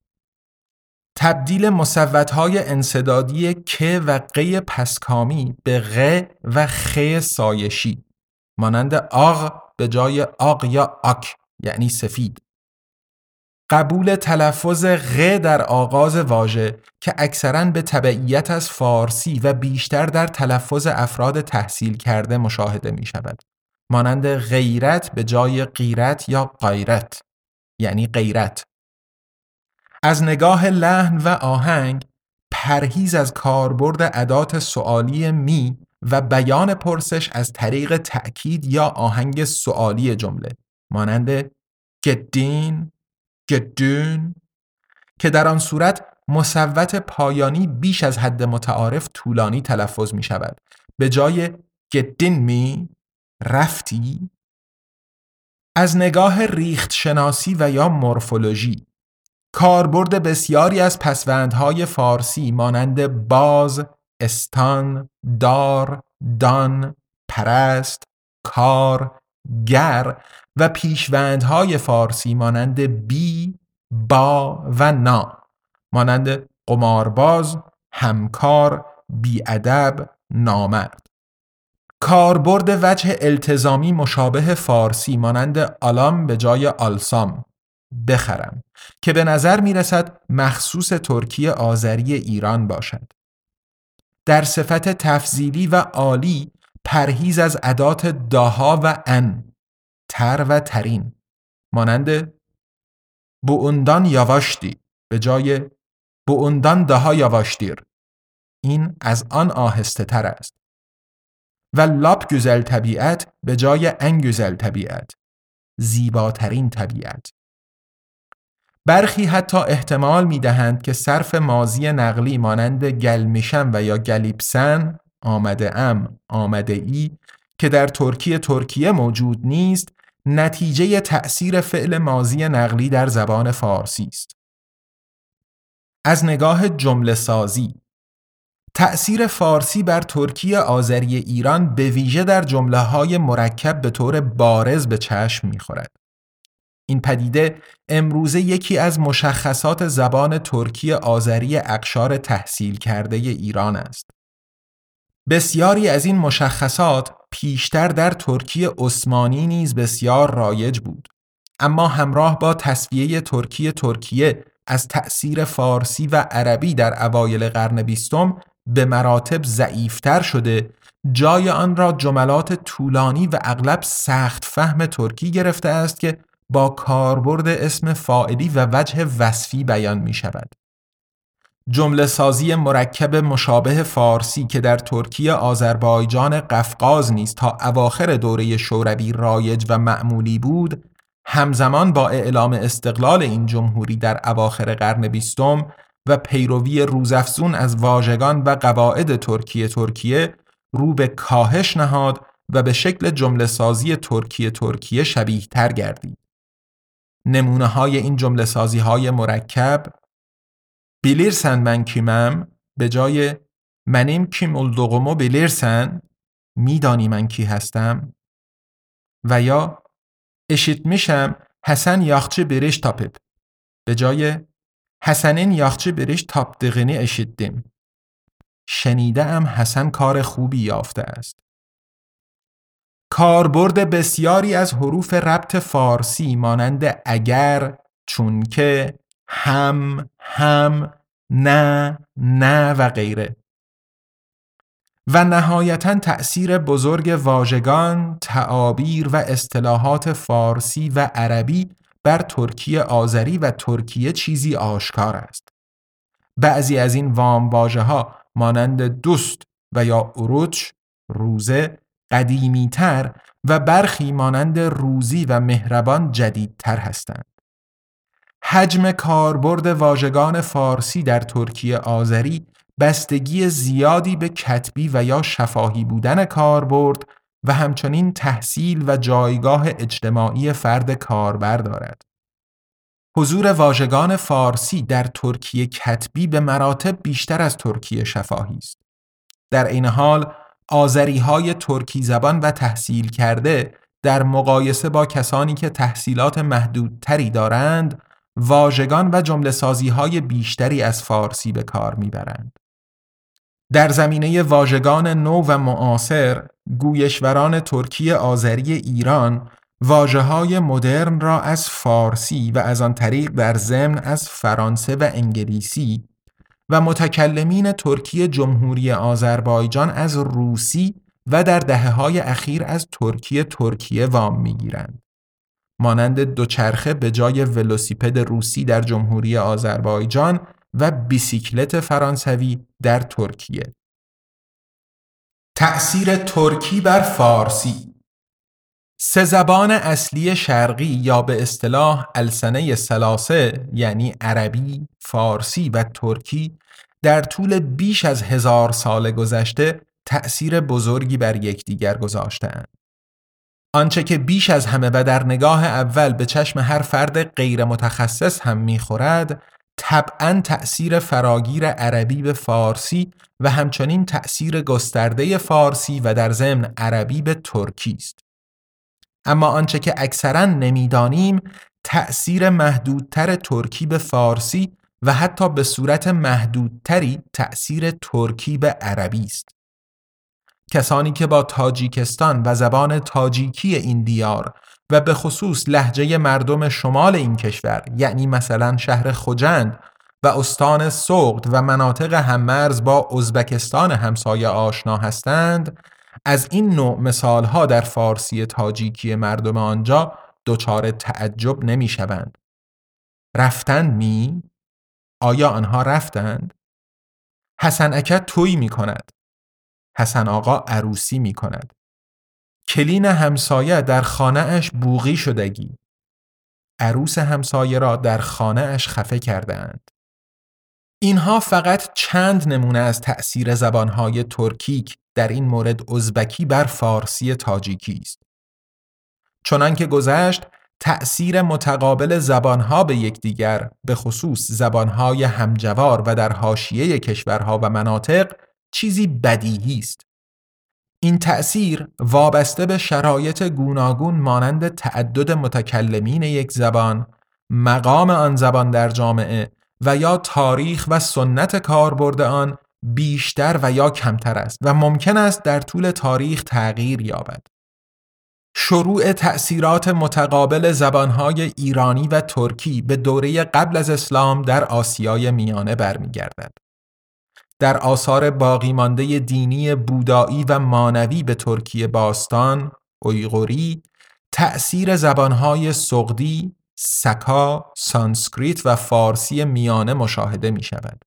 تبدیل مصوتهای انصدادی که و قی پسکامی به غ و خ سایشی مانند آغ به جای آق یا آک یعنی سفید قبول تلفظ غ در آغاز واژه که اکثرا به تبعیت از فارسی و بیشتر در تلفظ افراد تحصیل کرده مشاهده می شود. مانند غیرت به جای غیرت یا غیرت یعنی غیرت. از نگاه لحن و آهنگ پرهیز از کاربرد ادات سوالی می و بیان پرسش از طریق تأکید یا آهنگ سوالی جمله. مانند گدین گدون که در آن صورت مصوت پایانی بیش از حد متعارف طولانی تلفظ می شود به جای گدین می رفتی از نگاه ریخت شناسی و یا مورفولوژی. کاربرد بسیاری از پسوندهای فارسی مانند باز، استان، دار، دان، پرست، کار، گر و پیشوندهای فارسی مانند بی، با و نا. مانند قمارباز، همکار، بیادب، نامرد. کاربرد وجه التزامی مشابه فارسی مانند آلام به جای آلسام. بخرم که به نظر می رسد مخصوص ترکی آذری ایران باشد. در صفت تفضیلی و عالی پرهیز از ادات داها و ان تر و ترین. مانند بوندان یواشتی به جای بوندان داها یواشتیر این از آن آهسته تر است. و لاب گزل طبیعت به جای ان گزل طبیعت. زیباترین طبیعت. برخی حتی احتمال می دهند که صرف مازی نقلی مانند گلمیشم و یا گلیپسن آمده ام آمده ای که در ترکیه ترکیه موجود نیست نتیجه تأثیر فعل مازی نقلی در زبان فارسی است. از نگاه جمله سازی تأثیر فارسی بر ترکیه آذری ایران به ویژه در جمله های مرکب به طور بارز به چشم می‌خورد. این پدیده امروزه یکی از مشخصات زبان ترکی آذری اقشار تحصیل کرده ایران است. بسیاری از این مشخصات پیشتر در ترکی عثمانی نیز بسیار رایج بود. اما همراه با تصویه ترکی ترکیه از تأثیر فارسی و عربی در اوایل قرن بیستم به مراتب ضعیفتر شده جای آن را جملات طولانی و اغلب سخت فهم ترکی گرفته است که با کاربرد اسم فاعلی و وجه وصفی بیان می شود. جمله سازی مرکب مشابه فارسی که در ترکیه آذربایجان قفقاز نیست تا اواخر دوره شوروی رایج و معمولی بود همزمان با اعلام استقلال این جمهوری در اواخر قرن بیستم و پیروی روزافزون از واژگان و قواعد ترکیه ترکیه رو به کاهش نهاد و به شکل جمله سازی ترکیه ترکیه شبیه تر گردید. نمونه های این جمله سازی های مرکب. بیلیرسن من کیمم به جای منیم کیم الدقمو بیلیرسن میدانی من کی هستم؟ و یا اشیت میشم حسن یاخچه بریش تاپپ به جای حسنین یاخچه بریش تاپ دقینی اشیدیم شنیده ام حسن کار خوبی یافته است. کاربرد بسیاری از حروف ربط فارسی مانند اگر چونکه هم هم نه نه و غیره و نهایتا تأثیر بزرگ واژگان، تعابیر و اصطلاحات فارسی و عربی بر ترکیه آذری و ترکیه چیزی آشکار است. بعضی از این وام ها مانند دوست و یا اروچ، روزه، قدیمیتر و برخی مانند روزی و مهربان جدیدتر هستند. حجم کاربرد واژگان فارسی در ترکیه آذری بستگی زیادی به کتبی و یا شفاهی بودن کاربرد و همچنین تحصیل و جایگاه اجتماعی فرد کاربر دارد. حضور واژگان فارسی در ترکیه کتبی به مراتب بیشتر از ترکیه شفاهی است. در این حال آذری های ترکی زبان و تحصیل کرده در مقایسه با کسانی که تحصیلات محدودتری دارند واژگان و جمله سازی های بیشتری از فارسی به کار می‌برند. در زمینه واژگان نو و معاصر گویشوران ترکی آذری ایران واجه های مدرن را از فارسی و از آن طریق در ضمن از فرانسه و انگلیسی و متکلمین ترکی جمهوری آذربایجان از روسی و در دهه های اخیر از ترکیه ترکیه وام می‌گیرند. مانند دوچرخه به جای ولوسیپد روسی در جمهوری آذربایجان و بیسیکلت فرانسوی در ترکیه. تأثیر ترکی بر فارسی سه زبان اصلی شرقی یا به اصطلاح السنه سلاسه یعنی عربی، فارسی و ترکی در طول بیش از هزار سال گذشته تأثیر بزرگی بر یکدیگر گذاشتهاند. آنچه که بیش از همه و در نگاه اول به چشم هر فرد غیر متخصص هم می‌خورد طبعا تأثیر فراگیر عربی به فارسی و همچنین تأثیر گسترده فارسی و در ضمن عربی به ترکی است. اما آنچه که اکثرا نمی‌دانیم تأثیر محدودتر ترکی به فارسی و حتی به صورت محدودتری تأثیر ترکی به عربی است. کسانی که با تاجیکستان و زبان تاجیکی این دیار و به خصوص لحجه مردم شمال این کشور یعنی مثلا شهر خوجند و استان سوقد و مناطق هممرز با ازبکستان همسایه آشنا هستند از این نوع مثالها در فارسی تاجیکی مردم آنجا دچار تعجب نمی شوند. رفتند می؟ آیا آنها رفتند؟ حسن اکد توی می کند. حسن آقا عروسی می کند. کلین همسایه در خانه اش بوغی شدگی. عروس همسایه را در خانه اش خفه کرده اند. اینها فقط چند نمونه از تأثیر زبانهای ترکیک در این مورد ازبکی بر فارسی تاجیکی است. چنانکه گذشت تأثیر متقابل زبانها به یکدیگر به خصوص زبانهای همجوار و در حاشیه کشورها و مناطق چیزی بدیهی است. این تأثیر وابسته به شرایط گوناگون مانند تعدد متکلمین یک زبان، مقام آن زبان در جامعه و یا تاریخ و سنت کاربرد آن بیشتر و یا کمتر است و ممکن است در طول تاریخ تغییر یابد. شروع تأثیرات متقابل زبانهای ایرانی و ترکی به دوره قبل از اسلام در آسیای میانه برمیگردد. در آثار باقی مانده دینی بودایی و مانوی به ترکی باستان، اویغوری، تأثیر زبانهای سقدی، سکا، سانسکریت و فارسی میانه مشاهده می شود.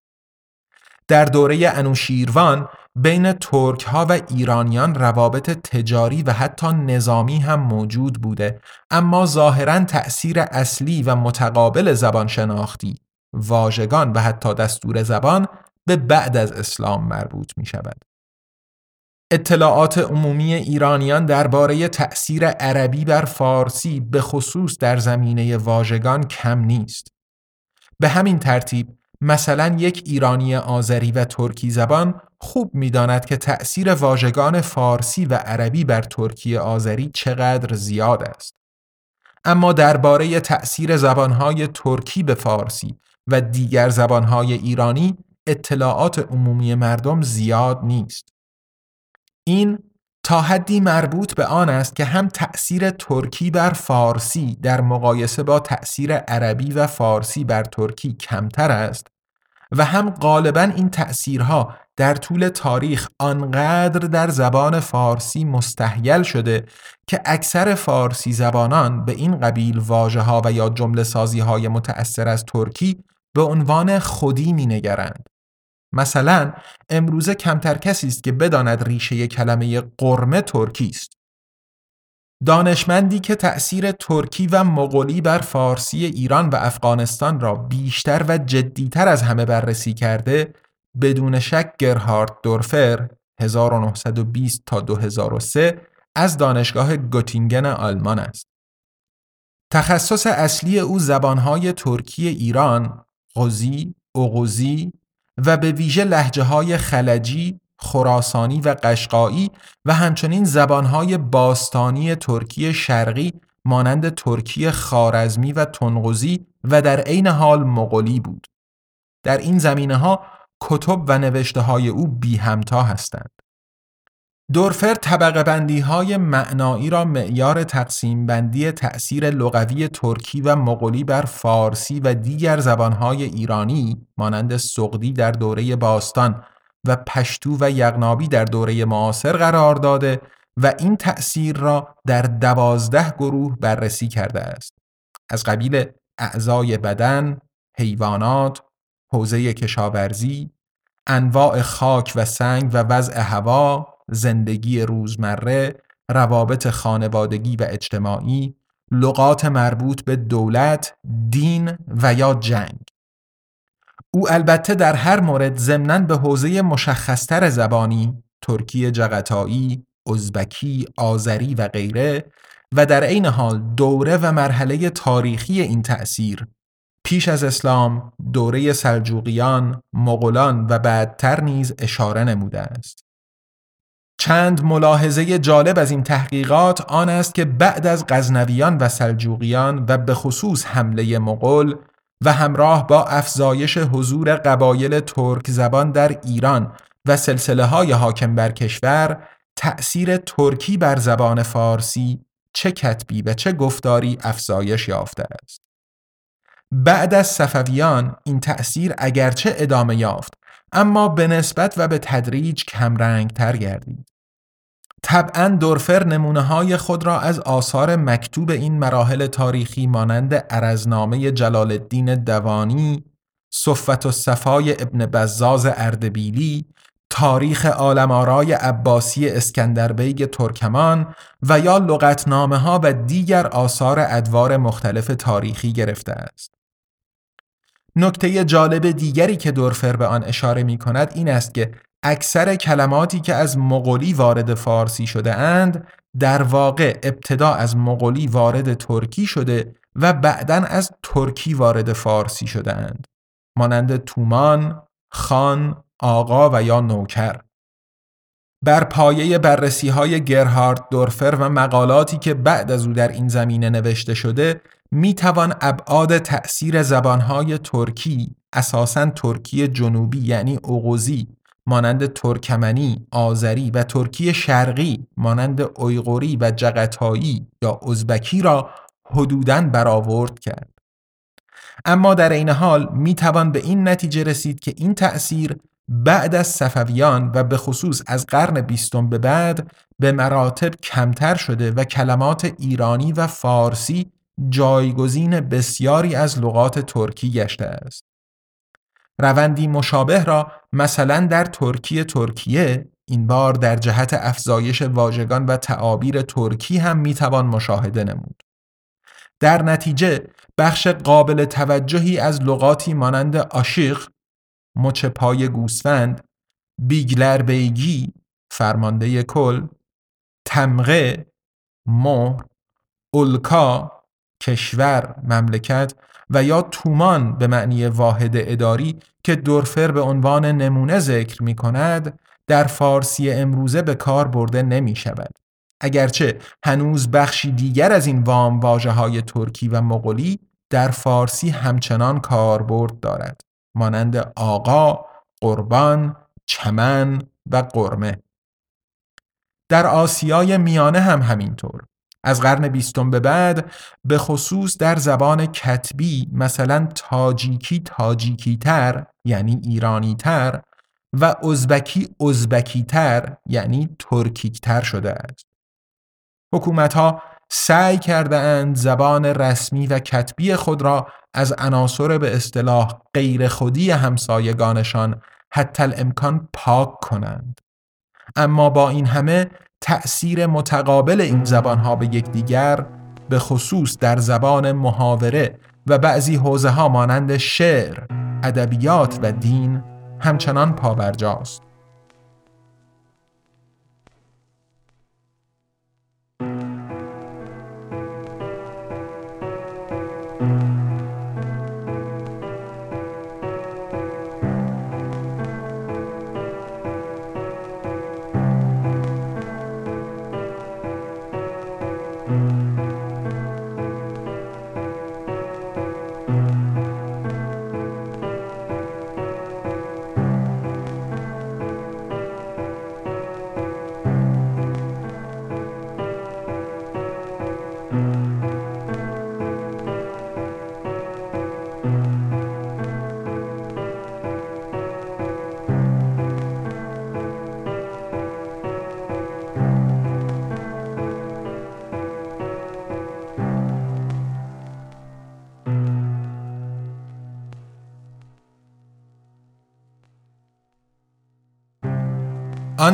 در دوره انوشیروان بین ترک ها و ایرانیان روابط تجاری و حتی نظامی هم موجود بوده اما ظاهرا تأثیر اصلی و متقابل زبان شناختی واژگان و حتی دستور زبان به بعد از اسلام مربوط می شود. اطلاعات عمومی ایرانیان درباره تأثیر عربی بر فارسی به خصوص در زمینه واژگان کم نیست. به همین ترتیب مثلا یک ایرانی آذری و ترکی زبان خوب می‌داند که تأثیر واژگان فارسی و عربی بر ترکی آذری چقدر زیاد است. اما درباره تأثیر زبانهای ترکی به فارسی و دیگر زبانهای ایرانی اطلاعات عمومی مردم زیاد نیست. این تا حدی مربوط به آن است که هم تأثیر ترکی بر فارسی در مقایسه با تأثیر عربی و فارسی بر ترکی کمتر است و هم غالبا این تأثیرها در طول تاریخ آنقدر در زبان فارسی مستحیل شده که اکثر فارسی زبانان به این قبیل واجه ها و یا جمله سازی های متأثر از ترکی به عنوان خودی می نگرند. مثلا امروزه کمتر کسی است که بداند ریشه کلمه قرمه ترکی است. دانشمندی که تأثیر ترکی و مغولی بر فارسی ایران و افغانستان را بیشتر و جدیتر از همه بررسی کرده بدون شک گرهارد دورفر 1920 تا 2003 از دانشگاه گوتینگن آلمان است. تخصص اصلی او زبانهای ترکی ایران، غزی، اغوزی و به ویژه لحجه های خلجی، خراسانی و قشقایی و همچنین زبانهای باستانی ترکی شرقی مانند ترکی خارزمی و تنغزی و در عین حال مغولی بود. در این زمینه ها کتب و نوشته های او بی همتا هستند. دورفر طبقه بندی های معنایی را معیار تقسیم بندی تأثیر لغوی ترکی و مغولی بر فارسی و دیگر زبانهای ایرانی مانند سقدی در دوره باستان و پشتو و یغنابی در دوره معاصر قرار داده و این تأثیر را در دوازده گروه بررسی کرده است. از قبیل اعضای بدن، حیوانات، حوزه کشاورزی، انواع خاک و سنگ و وضع هوا، زندگی روزمره، روابط خانوادگی و اجتماعی، لغات مربوط به دولت، دین و یا جنگ. او البته در هر مورد ضمناً به حوزه مشخصتر زبانی، ترکی جغتایی، ازبکی، آذری و غیره و در عین حال دوره و مرحله تاریخی این تأثیر پیش از اسلام دوره سلجوقیان، مغولان و بعدتر نیز اشاره نموده است. چند ملاحظه جالب از این تحقیقات آن است که بعد از غزنویان و سلجوقیان و به خصوص حمله مغول و همراه با افزایش حضور قبایل ترک زبان در ایران و سلسله های حاکم بر کشور تأثیر ترکی بر زبان فارسی چه کتبی و چه گفتاری افزایش یافته است. بعد از صفویان این تأثیر اگرچه ادامه یافت اما به نسبت و به تدریج کمرنگ تر گردید. طبعا دورفر نمونه های خود را از آثار مکتوب این مراحل تاریخی مانند عرزنامه جلال الدین دوانی، صفت و صفای ابن بزاز اردبیلی، تاریخ عالم‌آرای عباسی اسکندربیگ ترکمان و یا لغتنامه ها و دیگر آثار ادوار مختلف تاریخی گرفته است. نکته جالب دیگری که دورفر به آن اشاره می کند این است که اکثر کلماتی که از مغولی وارد فارسی شده اند در واقع ابتدا از مغولی وارد ترکی شده و بعدا از ترکی وارد فارسی شده اند. مانند تومان، خان، آقا و یا نوکر. بر پایه بررسی های گرهارد دورفر و مقالاتی که بعد از او در این زمینه نوشته شده می توان ابعاد تأثیر زبانهای ترکی اساساً ترکی جنوبی یعنی اوغوزی مانند ترکمنی، آذری و ترکی شرقی مانند اویغوری و جغتایی یا ازبکی را حدوداً برآورد کرد. اما در این حال می توان به این نتیجه رسید که این تأثیر بعد از صفویان و به خصوص از قرن بیستم به بعد به مراتب کمتر شده و کلمات ایرانی و فارسی جایگزین بسیاری از لغات ترکی گشته است. روندی مشابه را مثلا در ترکی ترکیه این بار در جهت افزایش واژگان و تعابیر ترکی هم می‌توان مشاهده نمود. در نتیجه بخش قابل توجهی از لغاتی مانند آشیق، مچ پای گوسفند، بیگلر بیگی، فرمانده کل، تمغه، مهر، اولکا، کشور، مملکت و یا تومان به معنی واحد اداری که دورفر به عنوان نمونه ذکر می کند در فارسی امروزه به کار برده نمی شود. اگرچه هنوز بخشی دیگر از این وام واجه های ترکی و مغولی در فارسی همچنان کاربرد دارد مانند آقا، قربان، چمن و قرمه در آسیای میانه هم همینطور از قرن بیستم به بعد به خصوص در زبان کتبی مثلا تاجیکی تاجیکی تر یعنی ایرانی تر و ازبکی ازبکی تر یعنی ترکیک تر شده است. حکومت ها سعی کرده اند زبان رسمی و کتبی خود را از عناصر به اصطلاح غیر خودی همسایگانشان حتی الامکان پاک کنند. اما با این همه تأثیر متقابل این زبانها به یکدیگر به خصوص در زبان محاوره و بعضی حوزه ها مانند شعر، ادبیات و دین همچنان پابرجاست.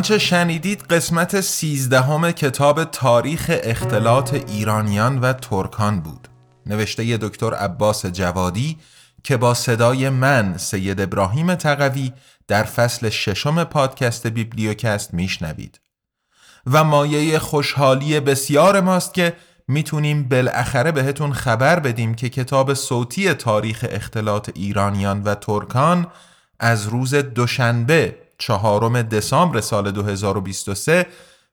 آنچه شنیدید قسمت سیزدهم کتاب تاریخ اختلاط ایرانیان و ترکان بود. نوشته دکتر عباس جوادی که با صدای من سید ابراهیم تقوی در فصل ششم پادکست بیبلیوکست میشنوید. و مایه خوشحالی بسیار ماست که می‌تونیم بالاخره بهتون خبر بدیم که کتاب صوتی تاریخ اختلاط ایرانیان و ترکان از روز دوشنبه چهارم دسامبر سال 2023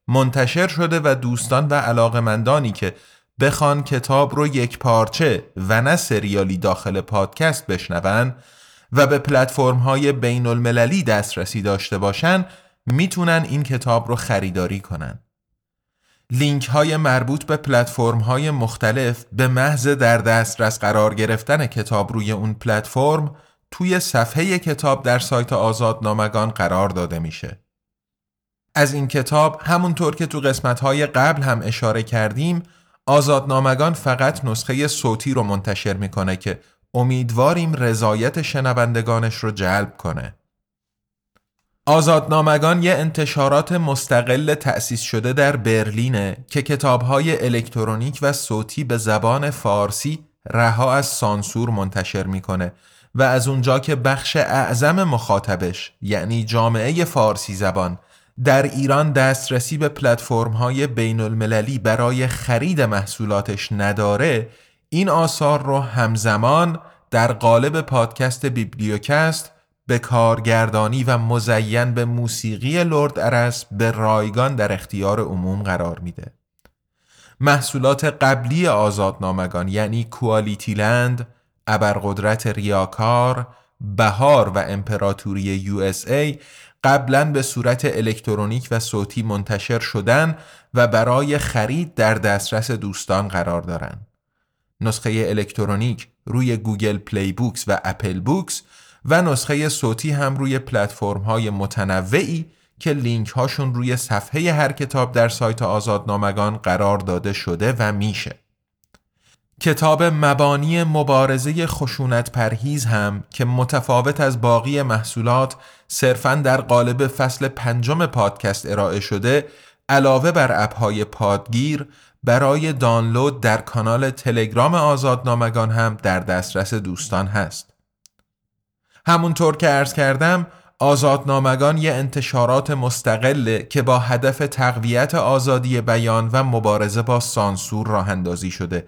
منتشر شده و دوستان و علاقمندانی که بخوان کتاب رو یک پارچه و نه سریالی داخل پادکست بشنون و به پلتفرم های بین المللی دسترسی داشته باشن می‌تونن این کتاب رو خریداری کنن. لینک های مربوط به پلتفرم های مختلف به محض در دسترس قرار گرفتن کتاب روی اون پلتفرم توی صفحه کتاب در سایت آزادنامگان قرار داده میشه. از این کتاب همونطور که تو قسمتهای قبل هم اشاره کردیم آزادنامگان فقط نسخه صوتی رو منتشر می‌کنه که امیدواریم رضایت شنوندگانش رو جلب کنه. آزادنامگان یه انتشارات مستقل تأسیس شده در برلینه که کتابهای الکترونیک و صوتی به زبان فارسی رها از سانسور منتشر می‌کنه و از اونجا که بخش اعظم مخاطبش یعنی جامعه فارسی زبان در ایران دسترسی به پلتفرم های بین المللی برای خرید محصولاتش نداره این آثار رو همزمان در قالب پادکست بیبلیوکست به کارگردانی و مزین به موسیقی لرد ارس به رایگان در اختیار عموم قرار میده. محصولات قبلی آزادنامگان یعنی کوالیتی لند، ابرقدرت ریاکار، بهار و امپراتوری USA قبلا به صورت الکترونیک و صوتی منتشر شدن و برای خرید در دسترس دوستان قرار دارند. نسخه الکترونیک روی Google Play Books و Apple Books و نسخه صوتی هم روی پلتفرم های متنوعی که لینک هاشون روی صفحه هر کتاب در سایت آزادنامگان قرار داده شده و میشه. کتاب مبانی مبارزه خشونت پرهیز هم که متفاوت از باقی محصولات صرفاً در قالب فصل پنجم پادکست ارائه شده علاوه بر اپهای پادگیر برای دانلود در کانال تلگرام آزادنامگان هم در دسترس دوستان هست. همونطور که عرض کردم آزادنامگان یه انتشارات مستقله که با هدف تقویت آزادی بیان و مبارزه با سانسور راه اندازی شده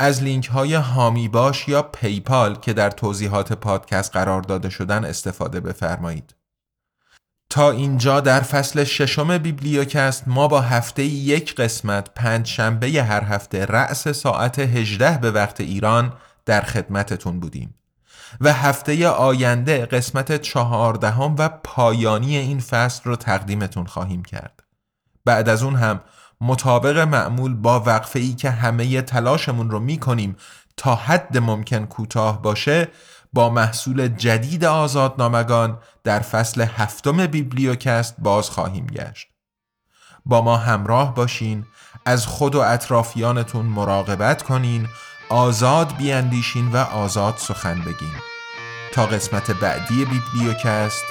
از لینک های هامی باش یا پیپال که در توضیحات پادکست قرار داده شدن استفاده بفرمایید. تا اینجا در فصل ششم بیبلیوکست ما با هفته یک قسمت پنج شنبه هر هفته رأس ساعت 18 به وقت ایران در خدمتتون بودیم و هفته آینده قسمت چهاردهم و پایانی این فصل رو تقدیمتون خواهیم کرد بعد از اون هم مطابق معمول با وقفه ای که همه تلاشمون رو می‌کنیم تا حد ممکن کوتاه باشه با محصول جدید آزادنامگان در فصل هفتم بیبلیوکست باز خواهیم گشت. با ما همراه باشین، از خود و اطرافیانتون مراقبت کنین، آزاد بیاندیشین و آزاد سخن بگین. تا قسمت بعدی بیبلیوکست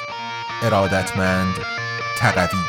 ارادتمند تقوی